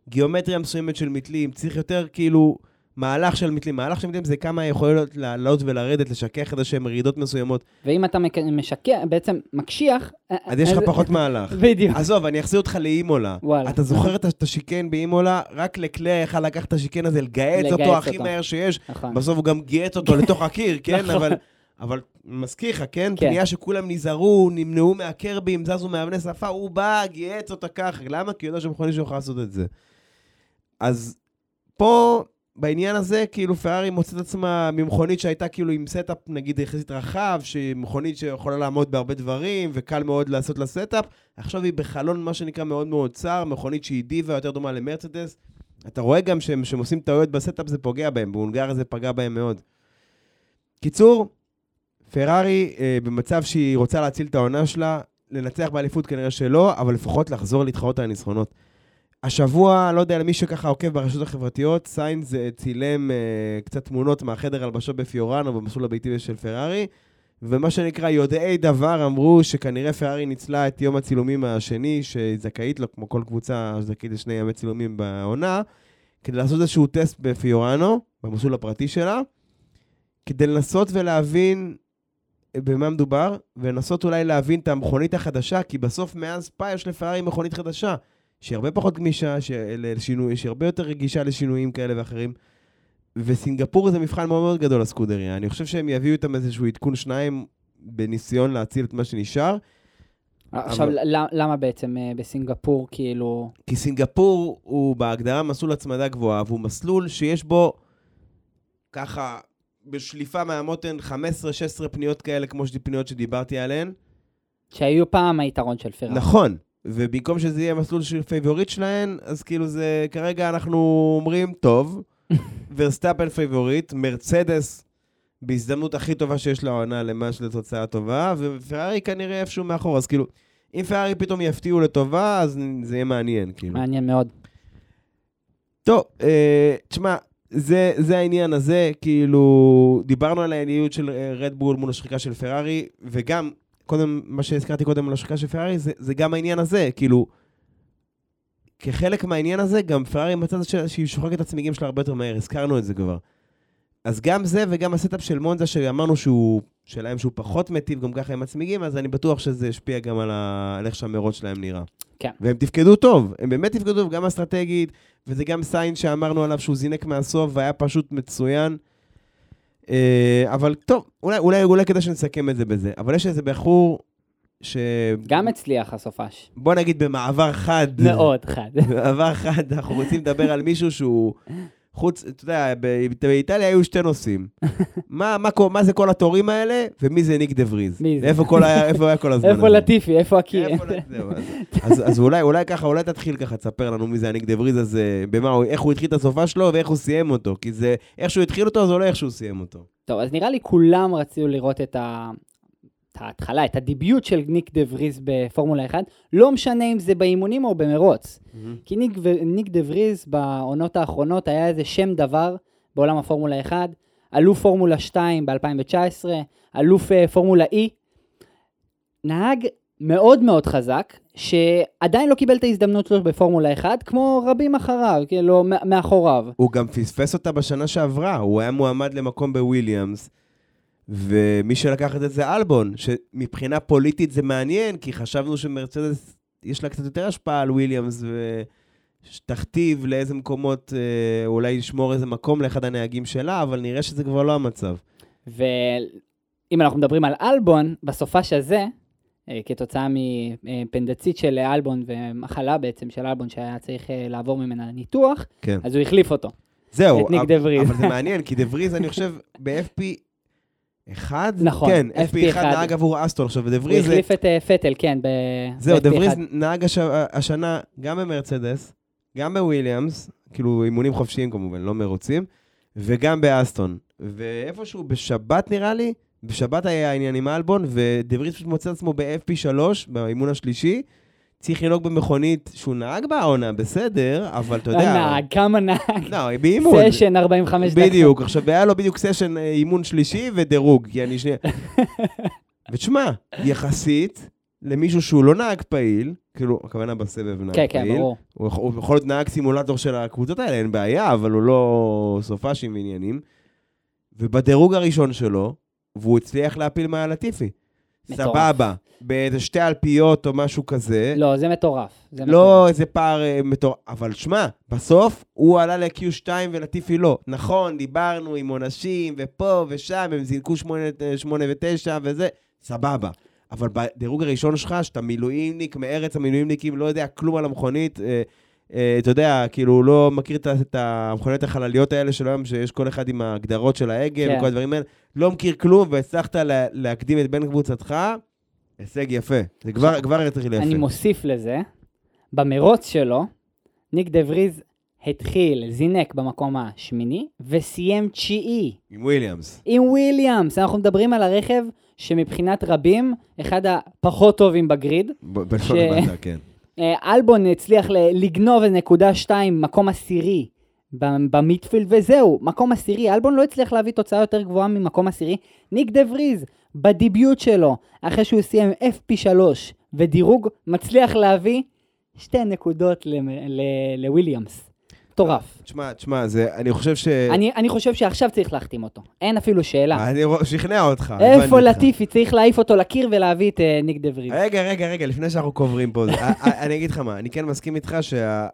גיאומטריה מסוימת של מתלים, צריך יותר כאילו מהלך של מתלים. מהלך של מתלים זה כמה יכולות לעלות ולרדת, לשכך איזה שהן רעידות מסוימות, ואם אתה משקע, בעצם מקשיח... אז יש לך פחות מהלך. בדיוק. עזוב, אני אחזיר אותך לאימולה. וואלה. אתה זוכר את השיקן באימולה? רק לקלר יכל לקחת את השיקן הזה, לגהץ לגהץ אותו הכי. מהר שיש. נכון. בסוף הוא גם גייץ אותו לתוך הקיר, כן? נכון. אבל, אבל מזכיר לך, כן? כן. פנייה שכולם נזהרו, נמנעו מהקרבים, זזו מאבני שפה, הוא בא, גייץ אותה ככה. למה? כי הוא יודע שמכונית יכולה לעשות את זה. אז פה, בעניין הזה, כאילו פרארי מוצאת את עצמה ממכונית שהייתה כאילו עם setup, נגיד, יחסית רחב, שהיא מכונית שיכולה לעמוד בהרבה דברים, וקל מאוד לעשות לה setup. עכשיו היא בחלון, מה שנקרא, מאוד מאוד צר, מכונית שהיא דיבה יותר דומה למרצדס. אתה רואה גם שהם שהם עושים טעויות ב setup, זה פוגע בהם, בהונגריה זה פגע בהם מאוד. קיצור, פרארי אה, במצב שהיא רוצה להציל את העונה שלה, לנצח באליפות כנראה שלא, אבל לפחות לחזור להתחרות על הניצחונות. השבוע, לא יודע, למי שככה עוקב ברשתות החברתיות, סיינס אה, צילם אה, קצת תמונות מהחדר הלבשה בפיורנו, במסלול הביתי של פרארי, ומה שנקרא יודעי דבר אמרו שכנראה פרארי ניצלה את יום הצילומים השני, שהיא זכאית לו, כמו כל קבוצה זכאית לשני ימי צילומים בעונה, כדי לעשות איזשהו טסט בפיורנו, במסלול הפרטי שלה, כדי לנסות ולהבין במה מדובר, ולנסות אולי להבין את המכונית החדשה, כי בסוף מאז פאי יש לפרארי מכונית חדשה, שהיא הרבה פחות גמישה, שהיא הרבה יותר רגישה לשינויים כאלה ואחרים. וסינגפור זה מבחן מאוד מאוד גדול לסקודריה. אני חושב שהם יביאו איתם איזשהו עדכון שניים בניסיון להציל את מה שנשאר. עכשיו, אבל- ל- למה בעצם אה, בסינגפור, כאילו... כי סינגפור הוא בהגדרה מסלול הצמדה גבוהה, והוא מסלול שיש בו ככה, בשליפה מהמותן 15-16 פניות כאלה, כמו פניות שדיברתי עליהן. שהיו פעם היתרון של פרארי. נכון. ובמקום שזה יהיה מסלול של favorite שלהן, אז כאילו זה, כרגע אנחנו אומרים, טוב, ורסטאפן favorite, מרצדס בהזדמנות הכי טובה שיש לעונה למש לתוצאה טובה, ופרארי כנראה איפשהו מאחור, אז כאילו, אם פרארי פתאום יפתיעו לטובה, אז זה יהיה מעניין, כאילו. מעניין מאוד. טוב, אה, תשמע, זה, זה העניין הזה, כאילו, דיברנו על העליונות של רדבול מול השחיקה של פרארי, וגם, קודם, מה שהזכרתי קודם על השחיקה של פרארי, זה, זה גם העניין הזה, כאילו, כחלק מהעניין הזה, גם פרארי מצא שהיא שוחקת את הצמיגים שלה הרבה יותר מהר, הזכרנו את זה כבר. אז גם זה וגם ה setup של מונזה, שאמרנו שהוא, שלהם שהוא פחות מיטיב גם ככה עם הצמיגים, אז אני בטוח שזה השפיע גם על, ה... על איך שהמרוץ שלהם נראה. כן. והם תפקדו טוב, הם באמת תפקדו טוב, גם אסטרטגית, וזה גם סיין שאמרנו עליו שהוא זינק מהסוף והיה פשוט מצוין. אה, אבל טוב, אולי, אולי, אולי כדאי שנסכם את זה בזה. אבל יש איזה בחור ש... גם הצליח הסופש. בוא נגיד במעבר חד. מאוד חד. במעבר חד, אנחנו רוצים לדבר על מישהו שהוא... חוץ, אתה יודע, באיטליה היו שתי נושאים. מה, מה, קו- מה זה כל התורים האלה, ומי זה ניק דה וריז. מי זה? איפה כל היה, איפה היה כל הזמן איפה הזה? לטיפי, איפה הקיר? אז- אז, אולי, אולי ככה, אולי תתחיל ככה, תספר לנו מי זה הניק דה וריז הזה, במה הוא, איך הוא התחיל את הסופ"ש שלו ואיך הוא סיים אותו. כי זה, איך שהוא התחיל אותו, זה לא איך שהוא סיים אותו. טוב, אז נראה לי כולם רצו לראות את, ה... ההתחלה, את ה debut של ניק דה וריז בפורמולה 1, לא משנה אם זה באימונים או במרוץ. כי ניק. ניק דה וריז בעונות האחרונות היה איזה שם דבר בעולם הפורמולה 1, אלוף פורמולה 2 ב-2019, אלוף אה, פורמולה E, נהג מאוד מאוד חזק, שעדיין לא קיבל את ההזדמנות שלו בפורמולה 1, כמו רבים אחריו, כאילו, מאחוריו. הוא גם פספס אותה בשנה שעברה, הוא היה מועמד למקום בוויליאמס, ומי שלקח את זה זה אלבון, שמבחינה פוליטית זה מעניין, כי חשבנו שמרצדס, יש לה קצת יותר השפעה על וויליאמס, ותכתיב לאיזה מקומות, אה, אולי לשמור איזה מקום לאחד הנהגים שלה, אבל נראה שזה כבר לא המצב. ואם אנחנו מדברים על אלבון, בסופש הזה, אה, כתוצאה מאפנדציט של אלבון ומחלה בעצם של אלבון שהיה צריך אה, לעבור ממנה ניתוח, כן. אז הוא החליף אותו. זהו, את ניק אבל- דה וריז. אבל זה מעניין, כי דה וריז, אני חושב, ב-FP... אחד? נכון, כן, FP1. FP1 נהג עבור אסטון. עכשיו, ודה הוא. החליף את אה, פטל, כן, ב... זהו, ב- דה FP1. וריז נהג הש... השנה גם במרצדס, גם בוויליאמס, כאילו אימונים חופשיים כמובן, לא מרוצים, וגם באסטון. ואיפשהו בשבת נראה לי, בשבת היה העניין עם אלבון, ודה וריז פשוט מוצא את עצמו ב-FP3, באימון השלישי, צריך לנהוג במכונית שהוא נהג בה העונה, בסדר, אבל אתה יודע... נהג, כמה נהג, לא, באימון. סשן 45 דקות. בדיוק, עכשיו היה לו בדיוק סשן אה, אימון שלישי ודירוג, כי אני שנייה... ותשמע, יחסית למישהו שהוא לא נהג פעיל, כאילו, הכוונה בסבב נהג כן, פעיל, כן, ברור. הוא הוא יכול להיות נהג סימולטור של הקבוצות האלה, אין בעיה, אבל הוא לא סופאשים ועניינים. ובדירוג הראשון שלו, והוא הצליח להפיל מעל לטיפי. מטורף. סבבה, באיזה שתי אלפיות או משהו כזה. לא, זה מטורף. זה מטורף. לא איזה פער אה, מטורף, אבל שמע, בסוף הוא עלה ל-Q2 ולטיפי לא. נכון, דיברנו עם עונשים ופה ושם, הם זינקו 8 ו-9 וזה, סבבה. אבל בדירוג הראשון שלך, שאתה מילואימניק מארץ המילואימניקים, לא יודע כלום על המכונית, אה, אתה יודע, כאילו, לא מכיר את המכוניות החלליות האלה של היום, שיש כל אחד עם ההגדרות של ההגה כן. וכל הדברים האלה, לא מכיר כלום, והצלחת לה, להקדים את בן קבוצתך, הישג יפה. זה כבר, כבר יתחיל יפה. אני מוסיף לזה, במרוץ שלו, ניק דה וריז התחיל, זינק במקום השמיני, וסיים תשיעי. עם וויליאמס. עם וויליאמס, אנחנו מדברים על הרכב שמבחינת רבים, אחד הפחות טובים ב grid. בלשון ש- המעטה, כן. אה, אלבון הצליח לגנוב איזה נקודה שתיים, מקום עשירי ב midfield, וזהו, מקום עשירי. אלבון לא הצליח להביא תוצאה יותר גבוהה ממקום עשירי. ניק דה וריז, ב debut שלו, אחרי שהוא סיים FP3 ודירוג, מצליח להביא שתי נקודות לוויליאמס. מטורף. תשמע, תשמע, זה, אני חושב ש... אני, אני חושב שעכשיו צריך להחתים אותו. אין אפילו שאלה. אני רוא- שכנע אותך. איפה הבנתי אותך. לטיפי? צריך להעיף אותו לקיר ולהביא את אה, ניק דה. רגע, רגע, רגע, לפני שאנחנו קוברים פה, זה- א- א- אני אגיד לך מה, אני כן מסכים איתך שה...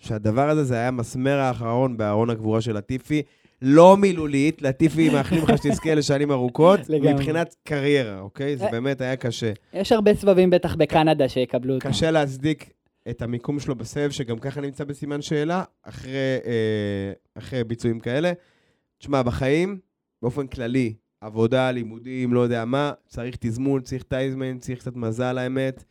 שהדבר הזה זה היה מסמר האחרון בארון הגבורה של לטיפי. לא מילולית, לטיפי מאחלים לך שתזכה לשנים ארוכות, לגמרי. מבחינת קריירה, אוקיי? זה אה. באמת היה קשה. יש הרבה סבבים בטח בקנדה שיקבלו אותו. קשה להצדיק את המיקום שלו בסבב, שגם ככה נמצא בסימן שאלה, אחרי, אה, אחרי ביצועים כאלה. תשמע, בחיים, באופן כללי, עבודה, לימודים, לא יודע מה, צריך תזמון, צריך טייזמן, צריך קצת מזל, האמת.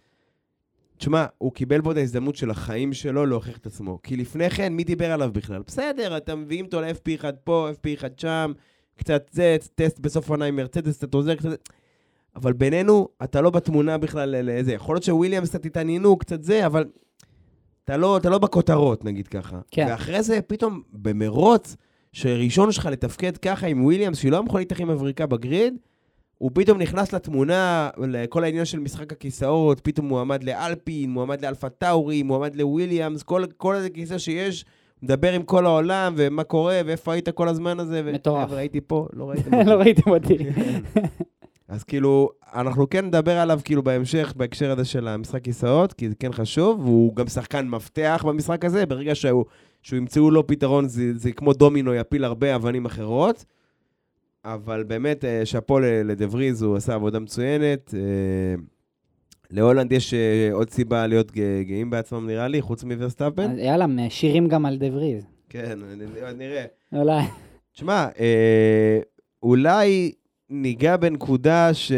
תשמע, הוא קיבל פה את ההזדמנות של החיים שלו להוכיח את עצמו. כי לפני כן, מי דיבר עליו בכלל? בסדר, אתם מביאים אותו ל-FP1 פה, FP1 שם, קצת זה, טסט בסוף העונה עם מרצדס, קצת עוזר, קצת... אבל בינינו, אתה לא בתמונה בכלל לאיזה... יכול להיות שוויליאמס קצת התעניינו, קצת זה, אבל אתה לא, אתה לא בכותרות, נגיד ככה. כן. ואחרי זה, פתאום, במרוץ, שראשון שלך לתפקד ככה עם וויליאמס, שהיא לא להתאחד עם אבריקה בגריד, הוא פתאום נכנס לתמונה, לכל העניין של משחק הכיסאות, פתאום מועמד לאלפין, מועמד לאלפה טאורי, מועמד לוויליאמס, כל, כל איזה כיסא שיש, מדבר עם כל העולם, ומה קורה, ואיפה היית כל הזמן הזה. מטורף. חבר'ה, הייתי פה, לא ראיתם אותי. לא ראיתם אותי. אז כאילו, אנחנו כן נדבר עליו כאילו בהמשך, בהקשר הזה של המשחק כיסאות, כי זה כן חשוב, והוא גם שחקן מפתח במשחק הזה, ברגע שהוא, שהוא ימצאו לו פתרון, זה, זה כמו דומינו, יפיל הרבה אבנים אחרות. אבל באמת, אה, שאפו לדבריז, הוא עשה עבודה מצוינת. אה, להולנד יש אה, עוד סיבה להיות גאים בעצמם, נראה לי, חוץ מוורסטאפן. יאללה, שירים גם על דה וריז. כן, נראה. אולי. תשמע, אולי ניגע בנקודה ש...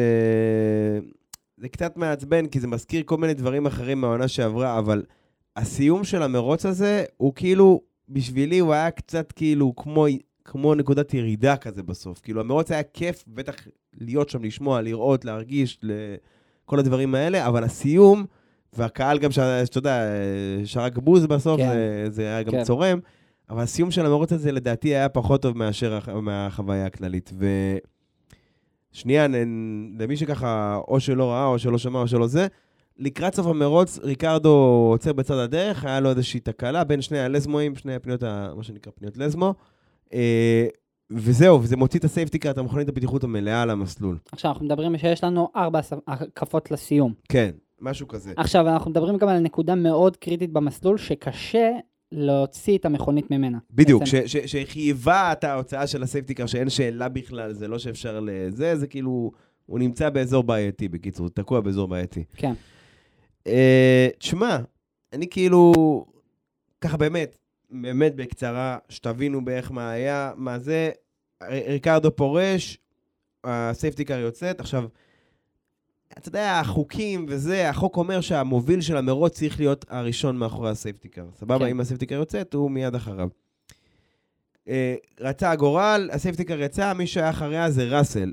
זה קצת מעצבן, כי זה מזכיר כל מיני דברים אחרים מהעונה שעברה, אבל הסיום של המרוץ הזה, הוא כאילו, בשבילי הוא היה קצת כאילו כמו, כמו נקודת ירידה כזה בסוף. כאילו, המרוץ היה כיף, בטח להיות שם, לשמוע, לראות, להרגיש, כל הדברים האלה, אבל הסיום, והקהל גם, שאתה יודע, שרק בוז בסוף, כן. זה, זה היה גם כן. צורם. אבל הסיום של המרוץ הזה לדעתי היה פחות טוב מאשר הח- מהחוויה הכללית. ושנייה, נ- למי שככה או שלא ראה, או שלא שמע, או שלא זה, לקראת סוף המרוץ, ריקרדו עוצר בצד הדרך, היה לו איזושהי תקלה בין שני הלזמואים, שני הפניות, ה- מה שנקרא פניות לזמו. אה, וזהו, וזה מוציא את ה safety car, את המכונית הבטיחות המלאה על המסלול. עכשיו, אנחנו מדברים שיש לנו ארבע הקפות לסיום. כן, משהו כזה. עכשיו, אנחנו מדברים גם על נקודה מאוד קריטית במסלול, שקשה להוציא את המכונית ממנה. בדיוק, שחייבה את ההוצאה של ה safety car, שאין שאלה בכלל, זה לא שאפשר לזה, זה כאילו, הוא נמצא באזור בעייתי, בקיצור, תקוע באזור בעייתי. כן. אה, תשמע, אני כאילו, ככה באמת, באמת בקצרה, שתבינו בערך מה היה, מה זה, ריקרדו פורש, ה safety car יוצאת, עכשיו, אתה יודע, החוקים וזה, החוק אומר שהמוביל של המרוץ צריך להיות הראשון מאחורי ה safety car. סבבה? כן. אם ה safety car יוצאת, הוא מיד אחריו. אה, רצה הגורל, ה safety car יצא, מי שהיה אחריה זה ראסל.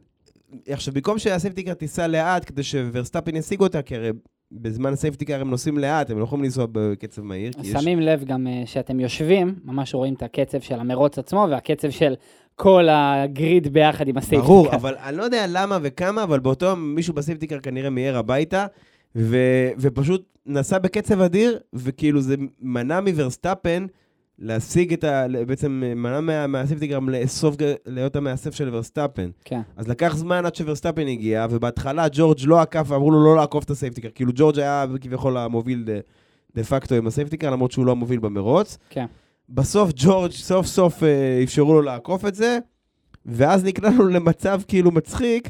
עכשיו, במקום שה safety car תיסע לאט כדי שוורסטאפין ישיג אותה, כי הרי בזמן ה safety car הם נוסעים לאט, הם לא יכולים לנסוע בקצב מהיר. כי יש- שמים לב גם אה, שאתם יושבים, ממש רואים את הקצב של המרוץ עצמו, והקצב של כל ה grid ביחד עם ה safety car. ברור, אבל אני לא יודע למה וכמה, אבל באותו יום מישהו ב safety car כנראה מיהר הביתה, ו, ופשוט נסע בקצב אדיר, וכאילו זה מנע מוורסטאפן להשיג את ה... בעצם מנע מה, מה safety car לאסוף, ג- להיות המאסף של וורסטאפן. כן. אז לקח זמן עד שוורסטאפן הגיע, ובהתחלה ג'ורג' לא עקף, ואמרו לו לא לעקוף את ה safety car. כאילו ג'ורג' היה כביכול המוביל דה, דה פקטו עם ה safety car, למרות שהוא לא המוביל במרוץ. כן. בסוף ג'ורג' סוף סוף אה, אפשרו לו לעקוף את זה, ואז נקלענו למצב כאילו מצחיק,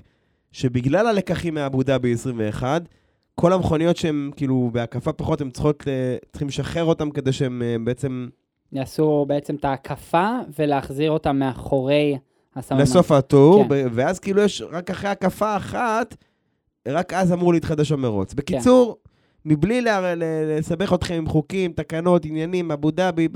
שבגלל הלקחים מאבו דאבי 21, כל המכוניות שהן כאילו בהקפה פחות, הן צריכות, אה, צריכים לשחרר אותן כדי שהן אה, בעצם יעשו בעצם את ההקפה ולהחזיר אותה מאחורי הסממן. לסוף הטור, כן. ואז כאילו יש רק אחרי הקפה אחת, רק אז אמור להתחדש המרוץ. בקיצור, מבלי לה- לסבך אתכם עם חוקים, תקנות, עניינים, אבו דאבי,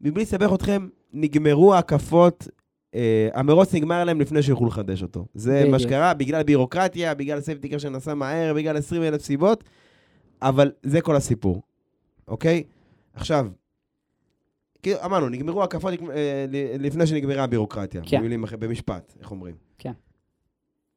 מבלי לסבך אתכם, נגמרו ההקפות, אה, המרוץ נגמר להם לפני שיוכלו לחדש אותו. זה מה. שקרה, בגלל בירוקרטיה, בגלל safety car שנסע מהר, בגלל 20 אלף סיבות, אבל זה כל הסיפור, אוקיי? עכשיו, כאילו, אמרנו, נגמרו ההקפות אה, לפני שנגמרה הבירוקרטיה. כן. במילים אחרות, במשפט, איך אומרים? כן.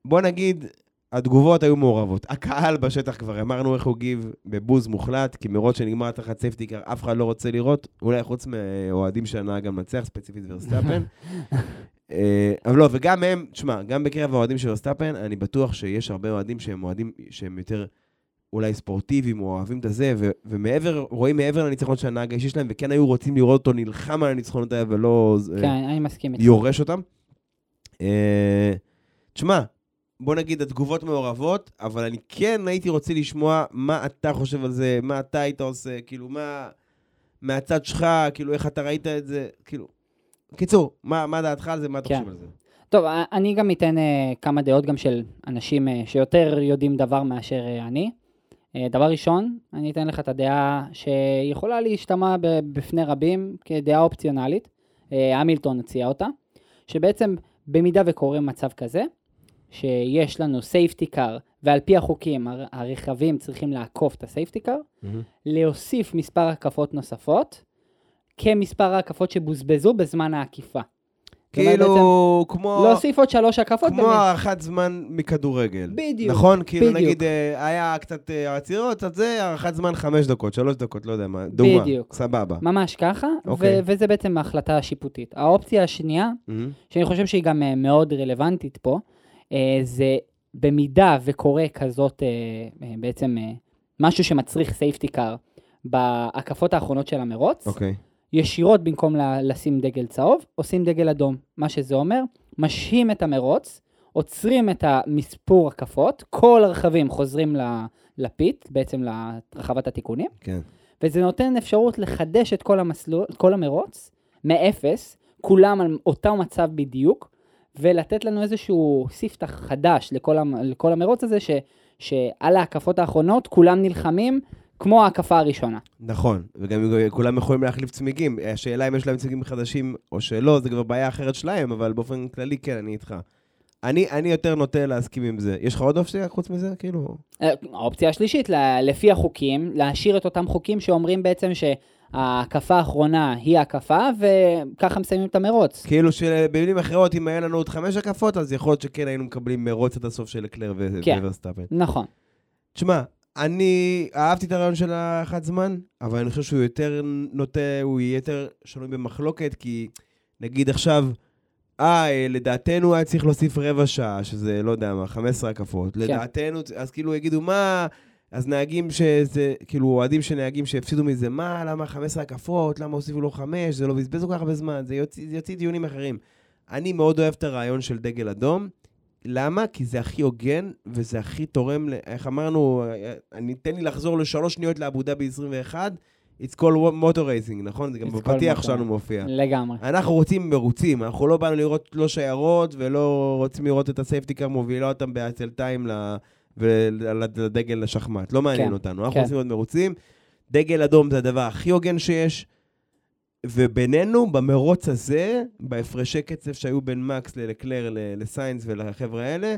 בוא נגיד, התגובות היו מעורבות. הקהל בשטח כבר אמרנו איך הוא הגיב בבוז מוחלט, כי מרוץ שנגמר תחת safety car, אף אחד לא רוצה לראות, אולי חוץ מאוהדים שהנהג גם מנצח, ספציפית ורסטאפן. אה, אבל לא, וגם הם, תשמע, גם בקרב האוהדים של ורסטאפן, אני בטוח שיש הרבה אוהדים שהם אוהדים שהם יותר אולי ספורטיביים, או אוהבים את הזה, ו- ומעבר, רואים מעבר לניצחון של הנהג האישי שלהם, וכן היו רוצים לראות אותו נלחם על הניצחונות האלה ולא אה, כן, אני מסכים איתך. יורש אותם. אה, תשמע, בוא נגיד התגובות מעורבות, אבל אני כן הייתי רוצה לשמוע מה אתה חושב על זה, מה אתה היית עושה, כאילו, מה... מהצד שלך, כאילו, איך אתה ראית את זה, כאילו... קיצור, מה, מה דעתך על זה, מה אתה כן. חושב על זה? טוב, אני גם אתן אה, כמה דעות גם של אנשים אה, שיותר יודעים דבר מאשר אה, אני. אה, דבר ראשון, אני אתן לך את הדעה שיכולה להשתמע בפני רבים כדעה אופציונלית. אה, המילטון הציע אותה, שבעצם במידה וקורה מצב כזה, שיש לנו safety car ועל פי החוקים הר- הרכבים צריכים לעקוף את ה safety car, להוסיף מספר הקפות נוספות, כמספר ההקפות שבוזבזו בזמן העקיפה. כאילו, כמו... להוסיף עוד שלוש הקפות. כמו. הארכת זמן מכדורגל. בדיוק, נכון? כאילו, בדיוק. נגיד, אה, היה קצת אה, עצירות, אז זה הארכת זמן חמש דקות, שלוש דקות, לא יודע מה. דוגמה. בדיוק. סבבה. ממש ככה, אוקיי. ו- וזה בעצם ההחלטה השיפוטית. האופציה השנייה, מהמם. שאני חושב שהיא גם אה, מאוד רלוונטית פה, זה במידה וקורה כזאת, בעצם משהו שמצריך סייפטי קאר בהקפות האחרונות של המרוץ, אוקיי. ישירות במקום לשים דגל צהוב, עושים דגל אדום. מה שזה אומר, משהים את המרוץ, עוצרים את המספור הקפות, כל הרכבים חוזרים ל- לפיט, בעצם לרחבת התיקונים, כן. וזה נותן אפשרות לחדש את כל, המסלול, כל המרוץ מאפס, כולם על אותו מצב בדיוק, ולתת לנו איזשהו ספתח חדש לכל, המ, לכל המרוץ הזה, ש, שעל ההקפות האחרונות כולם נלחמים כמו ההקפה הראשונה. נכון, וגם כולם יכולים להחליף צמיגים. השאלה אם יש להם צמיגים חדשים או שלא, זה כבר בעיה אחרת שלהם, אבל באופן כללי, כן, אני איתך. אני, אני יותר נוטה להסכים עם זה. יש לך עוד אופציה חוץ מזה? כאילו... אה, האופציה השלישית, לפי החוקים, להשאיר את אותם חוקים שאומרים בעצם שההקפה האחרונה היא ההקפה, וככה מסיימים את המרוץ. כאילו שבמילים אחרות, אם היה לנו עוד חמש הקפות, אז יכול להיות שכן היינו מקבלים מרוץ עד הסוף של לקלר ו- כן. וורסטאפן. נכון. תשמע, אני אהבתי את הרעיון של האחת זמן, אבל אני חושב שהוא יותר נוטה, הוא יהיה יותר שנוי במחלוקת, כי נגיד עכשיו, אה, לדעתנו היה צריך להוסיף רבע שעה, שזה, לא יודע מה, 15 הקפות. לדעתנו, אז כאילו יגידו, מה... אז נהגים שזה, כאילו, אוהדים של נהגים שהפסידו מזה, מה, למה 15 הקפות, למה הוסיפו לו 5, זה לא בזבז כל כך הרבה זמן, זה יוציא, זה יוציא דיונים אחרים. אני מאוד אוהב את הרעיון של דגל אדום. למה? כי זה הכי הוגן, וזה הכי תורם, ל- איך אמרנו, אני, תן לי לחזור לשלוש שניות לאבו דאבי 21, it's called motor racing, נכון? זה גם בפתיח. שלנו מופיע. לגמרי. אנחנו רוצים מרוצים, אנחנו לא באנו לראות לא שיירות, ולא רוצים לראות את ה safety car מובילה אותם בעצלתיים ל- ולדגל השחמט. לא מעניין כן, אותנו, אנחנו כן. רוצים להיות מרוצים. דגל אדום זה הדבר הכי הוגן שיש, ובינינו, במרוץ הזה, בהפרשי קצב שהיו בין מקס ללקלר, לסיינס ולחבר'ה האלה,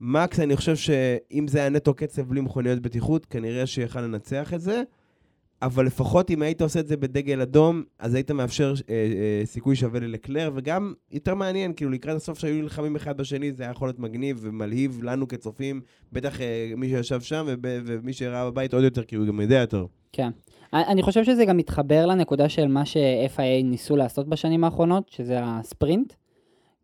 מקס, אני חושב שאם זה היה נטו קצב בלי מכוניות בטיחות, כנראה שיכל לנצח את זה. אבל לפחות אם היית עושה את זה בדגל אדום, אז היית מאפשר אה, אה, סיכוי שווה ללקלר, וגם יותר מעניין, כאילו לקראת הסוף שהיו נלחמים אחד בשני, זה היה יכול להיות מגניב ומלהיב לנו כצופים, בטח אה, מי שישב שם ומי שראה בבית עוד יותר, כי הוא גם יודע יותר. כן. אני חושב שזה גם מתחבר לנקודה של מה ש-FIA ניסו לעשות בשנים האחרונות, שזה הספרינט.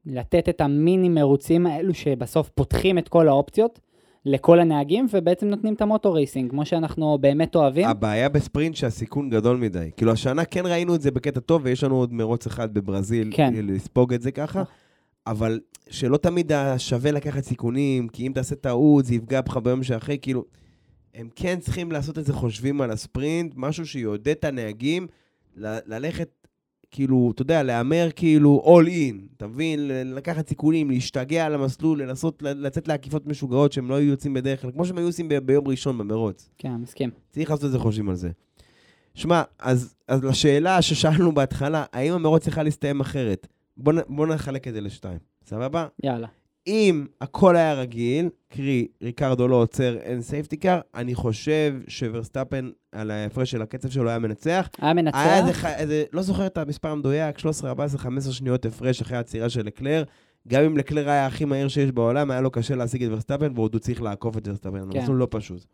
לתת את המיני מרוצים האלו שבסוף פותחים את כל האופציות לכל הנהגים, ובעצם נותנים את המוטו רייסינג, כמו שאנחנו באמת אוהבים. הבעיה בספרינט שהסיכון גדול מדי. כאילו, השנה כן ראינו את זה בקטע טוב, ויש לנו עוד מרוץ אחד בברזיל, כן. לספוג את זה ככה, אבל שלא תמיד שווה לקחת סיכונים, כי אם תעשה טעות, זה יפגע בך ביום שאחרי, כאילו, הם כן צריכים לעשות את זה חושבים על הספרינט, משהו שיעודד את הנהגים ל- ללכת, כאילו, אתה יודע, להמר כאילו all in, אתה מבין? לקחת סיכונים, להשתגע על המסלול, לנסות לצאת לעקיפות משוגעות שהם לא היו יוצאים בדרך כלל, כמו שהם היו עושים ב- ביום ראשון במרוץ. כן, מסכים. צריך לעשות את זה חושבים על זה. שמע, אז, אז לשאלה ששאלנו בהתחלה, האם המרוץ צריך להסתיים אחרת? בוא, נ- בוא נחלק את זה לשתיים, סבבה? יאללה. אם הכל היה רגיל, קרי, ריקרדו לא עוצר, אין safety car, אני חושב שוורסטאפן, על ההפרש של הקצב שלו היה מנצח. היה מנצח? היה איזה, איזה, לא זוכר את המספר המדויק, 13, 14, 15 שניות הפרש אחרי העצירה של לקלר. גם אם לקלר היה הכי מהיר שיש בעולם, היה לו קשה להשיג את ורסטאפן, ועוד הוא צריך לעקוף את ורסטאפן. כן. המסלול לא פשוט.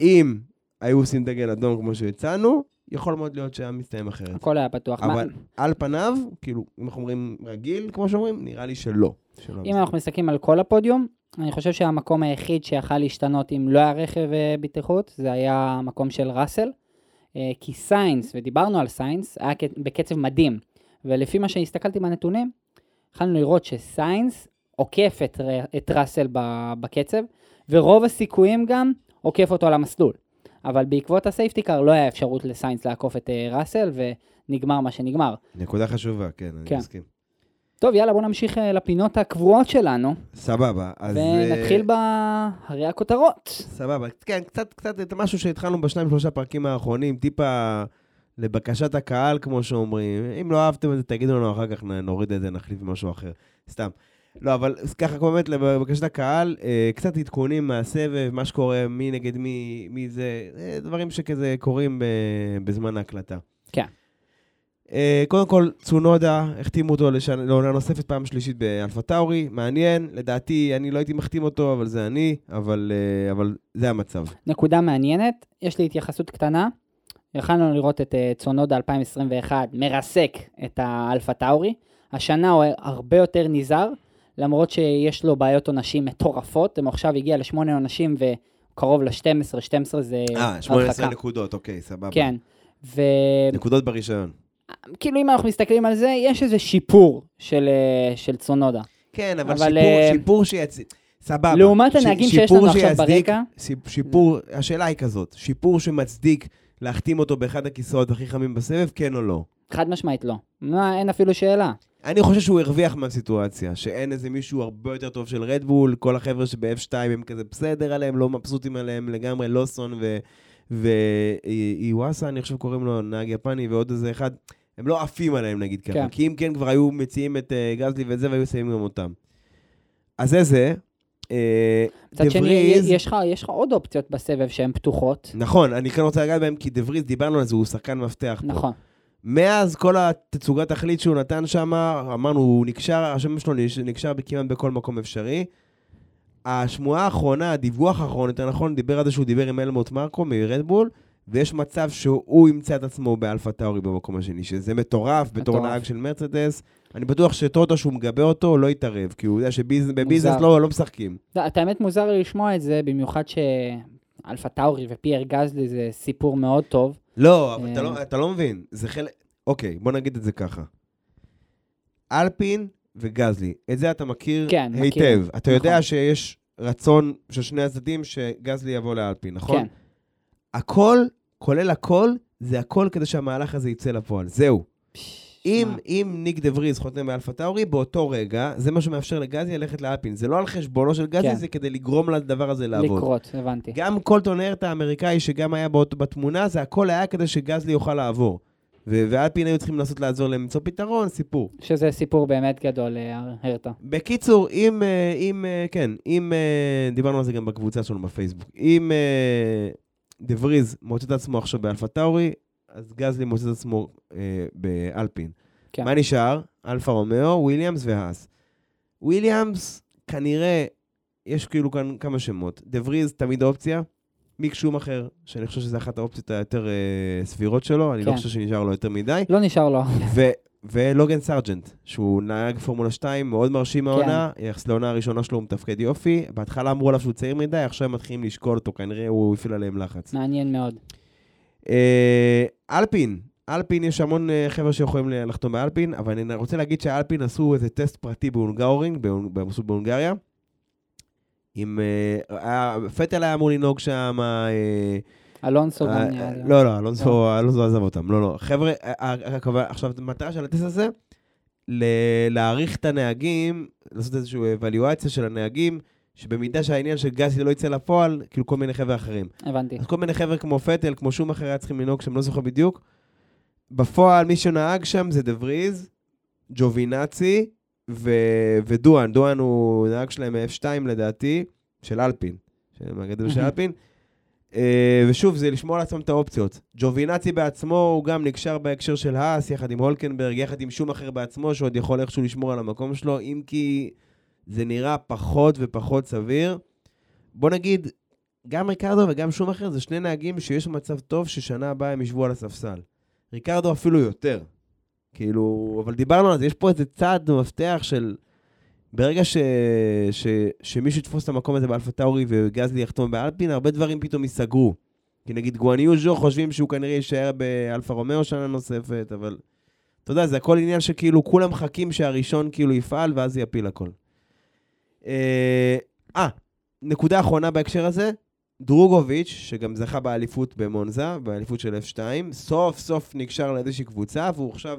אם היו עושים דגל אדום כמו שהצענו, יכול מאוד להיות שהיה מסתיים אחרת. הכל היה פתוח. מה- אבל על פניו, כאילו, אם אנחנו אומרים רגיל, כמו שאומרים, נראה לי שלא. שלא אם אנחנו מסתכלים על כל הפודיום, אני חושב שהמקום היחיד שיכל להשתנות אם לא היה רכב אה, בטיחות, זה היה המקום של ראסל. אה, כי סיינס, ודיברנו על סיינס, היה בקצב מדהים. ולפי מה שהסתכלתי בנתונים, יכולנו לראות שסיינס עוקף את, את ראסל בקצב, ורוב הסיכויים גם עוקף אותו על המסלול. אבל בעקבות ה safety car לא היה אפשרות לסיינס לעקוף את אה, ראסל, ונגמר מה שנגמר. נקודה חשובה, כן, אני כן. מסכים. טוב, יאללה, בואו נמשיך אה, לפינות הקבועות שלנו. סבבה, אז... ונתחיל אה, באחרי הכותרות. סבבה, כן, קצת, קצת את משהו שהתחלנו בשניים, שלושה פרקים האחרונים, טיפה לבקשת הקהל, כמו שאומרים. אם לא אהבתם את זה, תגידו לנו אחר כך, נוריד את זה, נחליף משהו אחר. סתם. לא, אבל ככה, כמו באמת, לבקשת הקהל, אה, קצת עדכונים מהסבב, מה שקורה, מי נגד מי, מי זה, אה, דברים שכזה קורים ב- בזמן ההקלטה. כן. אה, קודם כל, צונודה, החתימו אותו לשנה- לעונה נוספת פעם שלישית באלפה טאורי, מעניין, לדעתי, אני לא הייתי מחתים אותו, אבל זה אני, אבל, אה, אבל זה המצב. נקודה מעניינת, יש לי התייחסות קטנה. יכלנו לראות את אה, צונודה 2021 מרסק את האלפה טאורי. השנה הוא הרבה יותר נזהר, למרות שיש לו בעיות עונשים מטורפות. הוא עכשיו הגיע לשמונה עונשים וקרוב ל-12, 12 זה אה, 18 הרחקה. נקודות, אוקיי, סבבה. כן. וכאילו נקודות ברישיון. אם אנחנו מסתכלים על זה, יש איזה שיפור של, אה, של צונודה. כן, אבל, אבל, שיפור, אה, שיפור שיצדיק, סבבה. לעומת הנהגים שיש לנו עכשיו שיצדיק- ברקע. שיפ- שיפור, השאלה היא כזאת, שיפור שמצדיק להחתים אותו באחד הכיסאות הכי חמים בסבב, כן או לא? חד משמעית לא. מה, אין אפילו שאלה. אני חושב שהוא הרוויח מהסיטואציה, שאין איזה מישהו הרבה יותר טוב של רדבול, כל החבר'ה שב-F2 הם כזה בסדר עליהם, לא מבסוטים עליהם לגמרי, לוסון ואיוואסה, אני חושב קוראים לו נהג יפני, ועוד איזה אחד, הם לא עפים עליהם נגיד ככה, כן. כי אם כן כבר היו מציעים את אה, גזלי ואת זה, והיו שמים גם אותם. אז זה זה. אה, מצד שני, יש לך, יש לך עוד אופציות בסבב שהן פתוחות. נכון, אני כן רוצה לגעת בהם, כי דה דיברנו על זה, הוא שחקן מפתח פה. נכון. מאז כל התצוגת תכלית שהוא נתן שם, אמרנו, הוא נקשר, השם שלו נקשר כמעט בכל מקום אפשרי. השמועה האחרונה, הדיווח האחרון, יותר נכון, דיבר על זה שהוא דיבר עם אלמוט מרקו מרדבול, ויש מצב שהוא ימצא את עצמו באלפה טאורי במקום השני, שזה מטורף, בתור מטורף. נהג של מרצדס. אני בטוח שטוטו, שהוא מגבה אותו, לא יתערב, כי הוא יודע שבביזנס. לא, לא משחקים. לא, את האמת מוזר לי לשמוע את זה, במיוחד שאלפה טאורי ופייר גזלי זה סיפור מאוד טוב. לא, אבל אתה אה. לא, אתה לא מבין. זה חלק... אוקיי, בוא נגיד את זה ככה. אלפין וגזלי, את זה אתה מכיר כן, מכיר. היטב. אתה יודע נכון. שיש רצון של שני הצדדים שגזלי יבוא לאלפין, נכון? כן. הכל, כולל הכל, זה הכל כדי שהמהלך הזה יצא לפועל. זהו. אם, אם ניק דה וריז חותם באלפה טאורי, באותו רגע, זה מה שמאפשר לגזלי ללכת לאלפין. זה לא על חשבונו של גזלי, כן. זה כדי לגרום לדבר הזה לעבוד. לקרות, הבנתי. גם קולטון הרט האמריקאי שגם היה באות, בתמונה, זה הכל היה כדי שגזלי יוכל לעבור. ואלפין היו צריכים לנסות לעזור להם למצוא פתרון, סיפור. שזה סיפור באמת גדול, אה, הרטה. בקיצור, אם, אה, אם, אה, כן, אם, דיברנו על זה גם בקבוצה שלנו בפייסבוק, אם דה וריז מוצא את עצמו עכשיו באלפה טאורי, אז גזלי מוצא את עצמו אה, באלפין. כן. מה נשאר? אלפה רומאו, וויליאמס והאס. וויליאמס, כנראה, יש כאילו כאן כמה שמות. דה וריז תמיד אופציה. מיק שומאחר, שאני חושב שזו אחת האופציות היותר אה, סבירות שלו, אני לא כן. חושב שנשאר לו יותר מדי. לא נשאר לו. ו- ולוגן סארג'נט, שהוא נהג פורמולה 2, מאוד מרשים העונה, כן. יחס לעונה הראשונה שלו הוא מתפקד יופי. בהתחלה אמרו עליו שהוא צעיר מדי, עכשיו הם מתחילים לשקול אותו, כנראה הוא הפעיל עליהם לחץ. מעניין מאוד. אה, אלפין, אלפין, יש המון אה, חבר'ה שיכולים לחתום באלפין, אבל אני רוצה להגיד שהאלפין עשו איזה טסט פרטי בהונגאורינג, בהונגריה. עם... אה, פטל היה אמור לנהוג שם, אלונסו גם נראה לי. לא, לא, אלונסו אלונסו עזב אותם, לא, לא. חבר'ה, עכשיו, המטרה של הטסט הזה, להעריך את הנהגים, לעשות איזושהי אבליואציה של הנהגים, שבמידה שהעניין של גזלי לא יצא לפועל, כאילו כל מיני חבר'ה אחרים. הבנתי. אז כל מיני חבר'ה כמו פטל, כמו שומאחר היה צריכים לנהוג שם, לא זוכר בדיוק. בפועל, מי שנהג שם זה דה וריז, ג'ובינאצי ו- ודואן. דואן הוא נהג שלהם מ-F2 לדעתי, של אלפין, של מהגדול של. אלפין. אה, ושוב, זה לשמור על עצמם את האופציות. ג'ובינאצי בעצמו, הוא גם נקשר בהקשר של האס, יחד עם הולקנברג, יחד עם שום אחר בעצמו, שעוד יכול איכשהו לשמור על המקום שלו, אם כי זה נראה פחות ופחות סביר. בוא נגיד, גם ריקרדו וגם שום אחר זה שני נהגים שיש מצב טוב ששנה הבאה הם ישבו על הספסל. ריקרדו אפילו יותר. כאילו, אבל דיברנו על זה, יש פה איזה צעד מפתח של... ברגע ש... ש... שמישהו יתפוס את המקום הזה באלפה טאורי וגזלי יחתום באלפין, הרבה דברים פתאום ייסגרו. כי נגיד גואניו ז'ו חושבים שהוא כנראה יישאר באלפה רומאו שנה נוספת, אבל... אתה יודע, זה הכל עניין שכאילו כולם מחכים שהראשון כאילו יפעל ואז יפיל הכל. אה, אה, נקודה אחרונה בהקשר הזה, דרוגוביץ', שגם זכה באליפות במונזה, באליפות של F2, סוף סוף נקשר לאיזושהי קבוצה, והוא עכשיו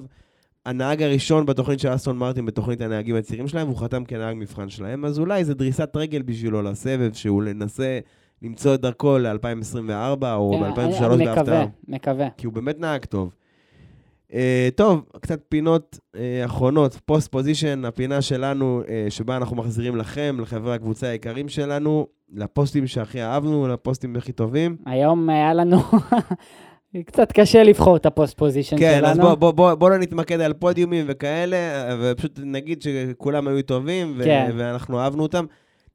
הנהג הראשון בתוכנית של אסטון מרטין, בתוכנית הנהגים הצעירים שלהם, והוא חתם כנהג מבחן שלהם, אז אולי זה דריסת רגל בשבילו לסבב, שהוא ננסה למצוא את דרכו ל-2024 או כן, ב-2003 אני בהפתעה. מקווה, מקווה. כי הוא באמת נהג טוב. אה, טוב, קצת פינות אה, אחרונות. פוסט פוזיישן, הפינה שלנו, אה, שבה אנחנו מחזירים לכם, לחברי הקבוצה היקרים שלנו, לפוסטים שהכי אהבנו, לפוסטים הכי טובים. היום היה לנו קצת קשה לבחור את ה post position כן, שלנו. אז בואו בוא, בוא, בוא לא נתמקד על פודיומים וכאלה, ופשוט נגיד שכולם היו טובים, ו- כן. ואנחנו אהבנו אותם.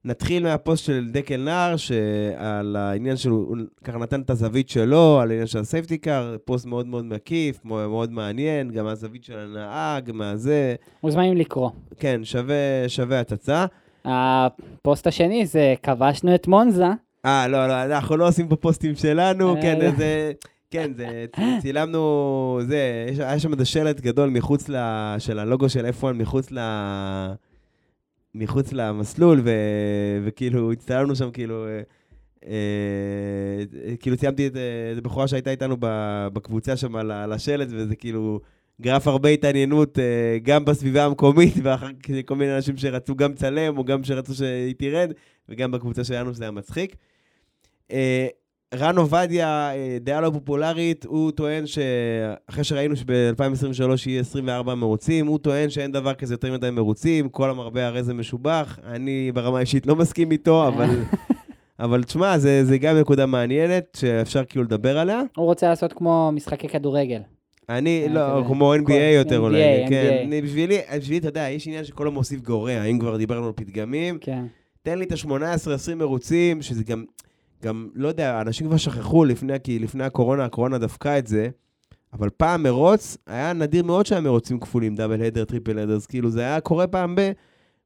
נתחיל מהפוסט של דקל נער, שעל העניין שלו, הוא ככה נתן את הזווית שלו, על העניין של ה safety car, פוסט מאוד מאוד מקיף, מאוד, מעניין, גם מהזווית של הנהג, מהזה, מוזמנים לקרוא. כן, שווה, שווה הצצה. הפוסט השני זה כבשנו את מונזה. אה, לא, לא, אנחנו לא עושים פה פוסטים שלנו, אה, כן, לא. זה... כן, זה, צילמנו, זה, היה שם איזה שלט גדול מחוץ ל... של הלוגו של F1 מחוץ ל... מחוץ למסלול, ו, וכאילו הצטלמנו שם, כאילו, אה, אה, כאילו ציימתי את אה, איזה בחורה שהייתה איתנו בקבוצה שם על, השלט, וזה כאילו גרף הרבה התעניינות אה, גם בסביבה המקומית, ואחר כך כל מיני אנשים שרצו גם צלם, או גם שרצו שהיא תרד, וגם בקבוצה שלנו שזה היה מצחיק. אה, רן עובדיה, אה, דעה לא פופולרית, הוא טוען שאחרי שראינו שב-2023 יהיה 24 מרוצים, הוא טוען שאין דבר כזה יותר מדי מרוצים, כל המרבה הרי זה משובח. אני ברמה האישית לא מסכים איתו, אבל, אבל תשמע, זה, זה גם נקודה מעניינת שאפשר כאילו לדבר עליה. הוא רוצה לעשות כמו משחקי כדורגל. אני, אה, לא. כמו NBA כל- יותר NBA, אולי, כן. NBA. אני, בשבילי, בשבילי, אתה יודע, יש עניין שכל המוסיף גורע, אם כבר דיברנו על פתגמים, כן. תן לי את ה-18-20 מרוצים, שזה גם, גם, לא יודע, אנשים כבר שכחו לפני, כי לפני הקורונה, הקורונה דפקה את זה, אבל פעם מרוץ, היה נדיר מאוד שהיה מרוצים כפולים, double header, triple headers, כאילו זה היה קורה פעם ב...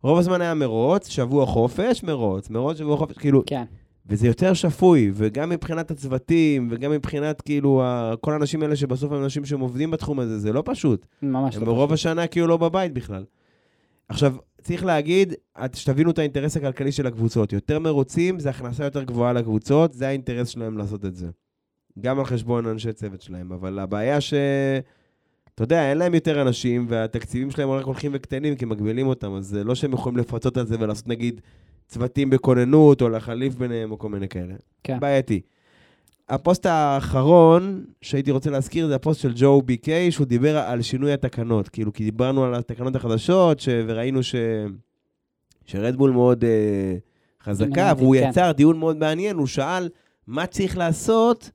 רוב הזמן היה מרוץ, שבוע חופש, מרוץ, מרוץ, שבוע חופש, כאילו, כן. וזה יותר שפוי, וגם מבחינת הצוותים, וגם מבחינת, כאילו, כל האנשים האלה שבסוף הם אנשים שהם עובדים בתחום הזה, זה לא פשוט. ממש הם לא. ברוב השנה כאילו לא בבית בכלל. עכשיו, צריך להגיד, שתבינו את האינטרס הכלכלי של הקבוצות. יותר מרוצים, זה הכנסה יותר גבוהה לקבוצות, זה האינטרס שלהם לעשות את זה. גם על חשבון אנשי צוות שלהם, אבל הבעיה ש... אתה יודע, אין להם יותר אנשים, והתקציבים שלהם רק הולכים וקטנים, כי מגבילים אותם, אז זה לא שהם יכולים לפצות על זה ולעשות נגיד צוותים בכוננות, או להחליף ביניהם, או כל מיני כאלה. כן. בעייתי. הפוסט האחרון שהייתי רוצה להזכיר זה הפוסט של ג'ו בי קיי, שהוא דיבר על שינוי התקנות. כאילו, כי דיברנו על התקנות החדשות, ש... וראינו ש... שרדבול מאוד אה, חזקה, והוא כן. יצר דיון מאוד מעניין, הוא שאל מה צריך לעשות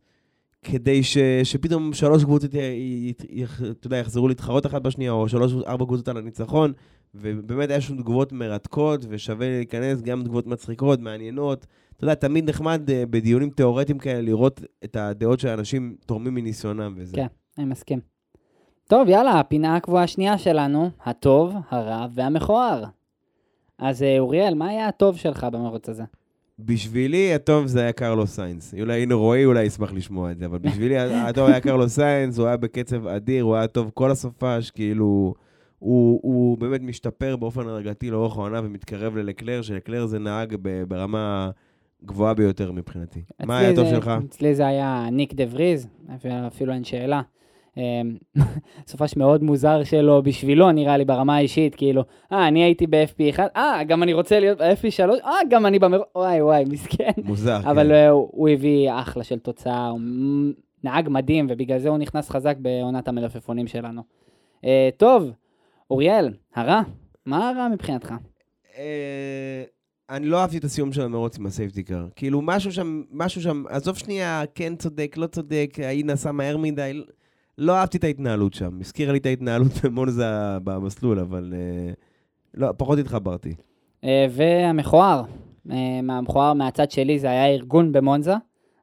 כדי ש... שפתאום שלוש קבוצות, י... י... י... אתה יודע, יחזרו להתחרות אחת בשנייה, או שלוש, ארבע קבוצות על הניצחון, ובאמת היה שם תגובות מרתקות, ושווה להיכנס, גם תגובות מצחיקות, מעניינות. אתה יודע, תמיד נחמד אה, בדיונים תיאורטיים כאלה לראות את הדעות של האנשים תורמים מניסיונם וזה. כן. אני מסכים. טוב, יאללה, הפינה הקבועה השנייה שלנו, הטוב, הרע והמכוער. אז אה, אוריאל, מה היה הטוב שלך במרוץ הזה? בשבילי הטוב זה היה קרלוס סיינס. אולי הנה רועי אולי ישמח לשמוע את זה, אבל בשבילי הטוב היה קרלוס סיינס, הוא היה בקצב אדיר, הוא היה טוב כל הסופש, כאילו... הוא, הוא באמת משתפר באופן הדרגתי לאורך העונה ומתקרב ללקלר, שלקלר זה נהג ב- ברמה גבוהה ביותר מבחינתי. מה היה טוב זה- שלך? אצלי זה היה ניק דה וריז, אפילו- אין שאלה. אמ, סופש מאוד מוזר שלו, בשבילו נראה לי ברמה האישית, כאילו, אה, אני הייתי ב-FP1, אה, גם אני רוצה להיות ב-FP3, אה, גם אני במרוץ, וואי וואי, מסכן. מוזר, אבל כן. אה, הוא הוא הביא אחלה של תוצאה, הוא נהג מדהים, ובגלל זה הוא נכנס חזק בעונת המלפפונים שלנו. אה, טוב, אוריאל, הרע, מה הרע מבחינתך? אה, אני לא אהבתי את הסיום של המרוץ עם הסייפטי קאר. כאילו, משהו שם, משהו שם, עזוב שנייה, כן צודק, לא צודק, ההיא נסע מהר מדי, לא אהבתי את ההתנהלות שם. הזכירה לי את ההתנהלות במונזה במסלול, אבל אה, לא, פחות התחברתי. אה, והמכוער, מהמכוער מהצד שלי זה היה ארגון במונזה,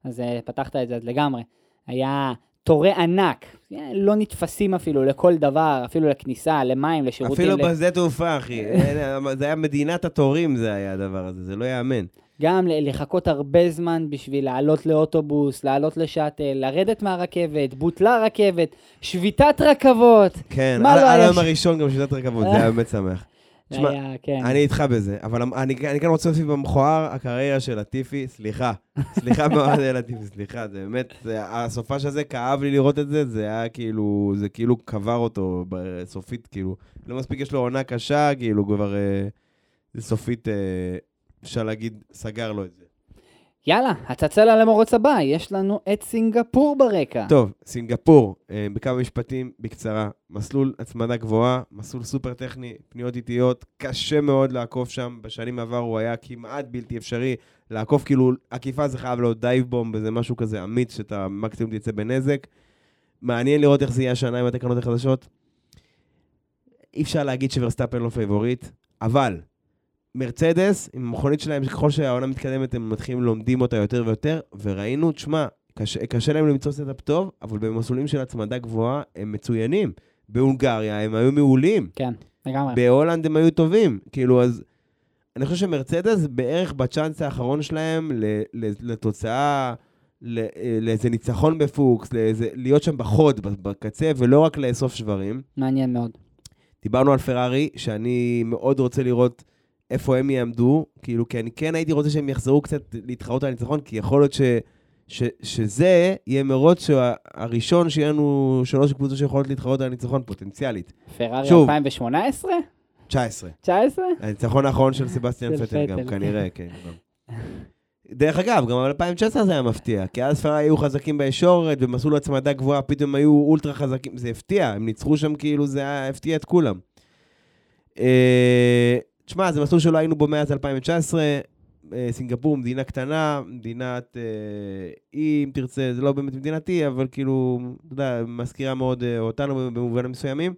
אז פתחת את זה אז לגמרי. היה תורי ענק, אה, לא נתפסים אפילו לכל דבר, אפילו לכניסה, למים, לשירותים. אפילו ל- בשדה תעופה, אחי. זה היה מדינת התורים, זה היה הדבר הזה, זה לא ייאמן. גם לחכות הרבה זמן בשביל לעלות לאוטובוס, לעלות לשאטל, לרדת מהרכבת, בוטלה רכבת, שביתת רכבות. כן, על לא על היום ש- הראשון גם שיטת רכבות, זה היה באמת שמח. זה תשמע, כן. אני איתך בזה, אבל אני, אני כן רוצה להוסיף במכוער, הקריירה של לטיפי, סליחה, סליחה מאוד לטיפי, סליחה, זה באמת, זה, הסופש הזה, כאב לי לראות את זה, זה היה כאילו, זה כאילו קבר אותו בסופית, כאילו, לא מספיק יש לו עונה קשה, כאילו כבר, אה, זה סופית, אה, אפשר להגיד, סגר לו את זה. יאללה, הצצה למרוץ הבא, יש לנו את סינגפור ברקע. טוב, סינגפור, אה, בכמה משפטים, בקצרה. מסלול הצמדה גבוהה, מסלול סופר טכני, פניות איטיות, קשה מאוד לעקוף שם. בשנים עבר הוא היה כמעט בלתי אפשרי. לעקוף, כאילו, עקיפה זה חייב להיות dive bomb, וזה משהו כזה אמיץ, שאתה מקסימום תצא בנזק. מעניין לראות איך זה יהיה השנה עם התקנות החדשות. אי אפשר להגיד שוורסטאפן לא פייבוריט, אבל מרצדס, עם המכונית שלהם, שככל שהעונה מתקדמת, הם מתחילים לומדים אותה יותר ויותר, וראינו, תשמע, קשה, קשה להם למצוא setup טוב, אבל במסלולים של הצמדה גבוהה הם מצוינים. בהונגריה הם היו מעולים, כן, לגמרי. בהולנד הם היו טובים. כאילו, אז אני חושב שמרצדס בערך בצ'אנס האחרון שלהם לתוצאה, אה, לאיזה ניצחון בפוקס, לאיזה, להיות שם בחוד, בקצה, ולא רק לאסוף שברים. מעניין מאוד. דיברנו על פרארי, שאני מאוד רוצה לראות איפה הם יעמדו, כאילו, כי אני כן הייתי רוצה שהם יחזרו קצת להתחרות על הניצחון, כי יכול להיות ש, ש, שזה יהיה מרוץ הראשון שיהיה לנו שלוש קבוצות שיכולות להתחרות על הניצחון פוטנציאלית. פרארי שוב. 2018? 19. 19? הניצחון האחרון של סבסטיאן פטל גם. כנראה, כן. גם. דרך אגב, גם ב-2019 זה היה מפתיע, כי אז פרארי היו חזקים בישורת, במסלול הצמדה גבוהה פתאום היו אולטרה חזקים, זה הפתיע, הם ניצחו שם כאילו, זה היה, הפתיע את כולם. תשמע, זה מסלול שלא היינו בו מאז 2019, אה, סינגפור מדינה קטנה, מדינת אה, אי, אם תרצה, זה לא באמת מדינת אי, אבל כאילו, אתה יודע, מזכירה מאוד אה, אותנו במובנים מסוימים.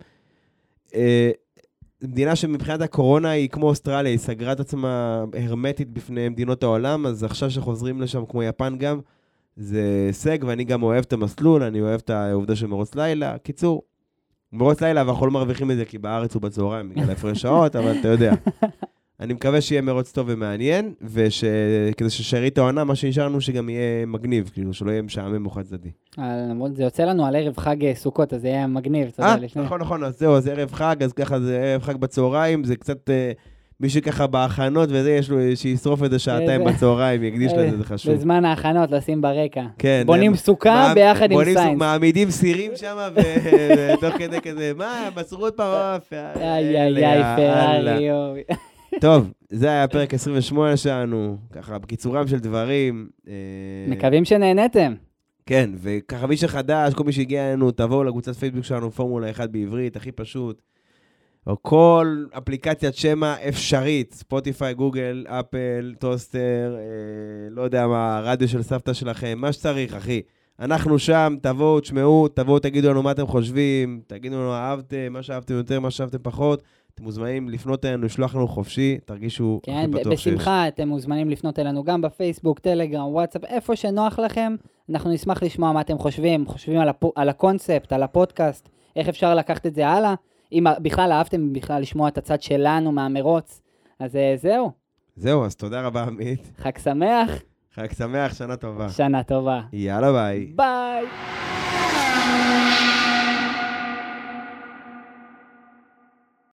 מדינה שמבחינת הקורונה היא כמו אוסטרליה, היא סגרה את עצמה הרמטית בפני מדינות העולם, אז עכשיו שחוזרים לשם כמו יפן גם, זה הישג, ואני גם אוהב את המסלול, אני אוהב את העובדה של מרוץ לילה. קיצור, מרוץ לילה, ואנחנו לא מרוויחים את זה כי בארץ הוא בצהריים בגלל ההפרש שעות, אבל אתה יודע. אני מקווה שיהיה מרוץ טוב ומעניין, וכדי ששארית העונה, מה שנשארנו שגם יהיה מגניב, כאילו, שלא יהיה משעמם או חד צדדי. אה, למרות זה יוצא לנו על ערב חג אה, סוכות, אז זה יהיה מגניב. אתה אה, יודע, לפני- נכון, נכון, אז זהו, אז ערב חג, אז ככה זה ערב חג בצהריים, זה קצת... אה, מי שככה בהכנות וזה, יש לו, שישרוף את זה שעתיים איזה- בצהריים, יקדיש לזה, זה חשוב. בזמן ההכנות לשים ברקע. כן. בונים סוכה ביחד עם סיינס. מעמידים סירים שם, ותוך כדי כזה, מה, מסרו עוד פעם איי איי איי. פרארי. טוב, זה היה פרק 28 שלנו, ככה, בקיצורם של דברים. אה, מקווים שנהנתם. כן, וככה מי שחדש, כל מי שהגיע אלינו, תבואו לקבוצת פייסבוק שלנו, פורמולה 1 בעברית, הכי פשוט. או כל אפליקציית שמע אפשרית, ספוטיפיי, גוגל, אפל, טוסטר, אה, לא יודע מה, רדיו של סבתא שלכם, מה שצריך, אחי. אנחנו שם, תבואו, תשמעו, תבואו, תגידו לנו מה אתם חושבים, תגידו לנו אהבתם, מה שאהבתם יותר, מה שאהבתם פחות. אתם מוזמנים לפנות אלינו, לשלוח לנו חופשי, תרגישו הכי כן, בטוח שיש. בשמחה, אתם מוזמנים לפנות אלינו גם בפייסבוק, טלגרם, וואטסאפ, איפה שנוח לכם. אנחנו נשמח לשמוע מה אתם חושבים, חושבים על, הפו, על הקונספט, על הפודקאסט, איך אפשר לקחת את זה הלאה. אם בכלל אהבתם בכלל לשמוע את הצד שלנו מהמרוץ, אז אה, זהו, זהו, אז תודה רבה, עמית. חג שמח, חג שמח, שנה טובה. שנה טובה. יאללה ביי. ביי!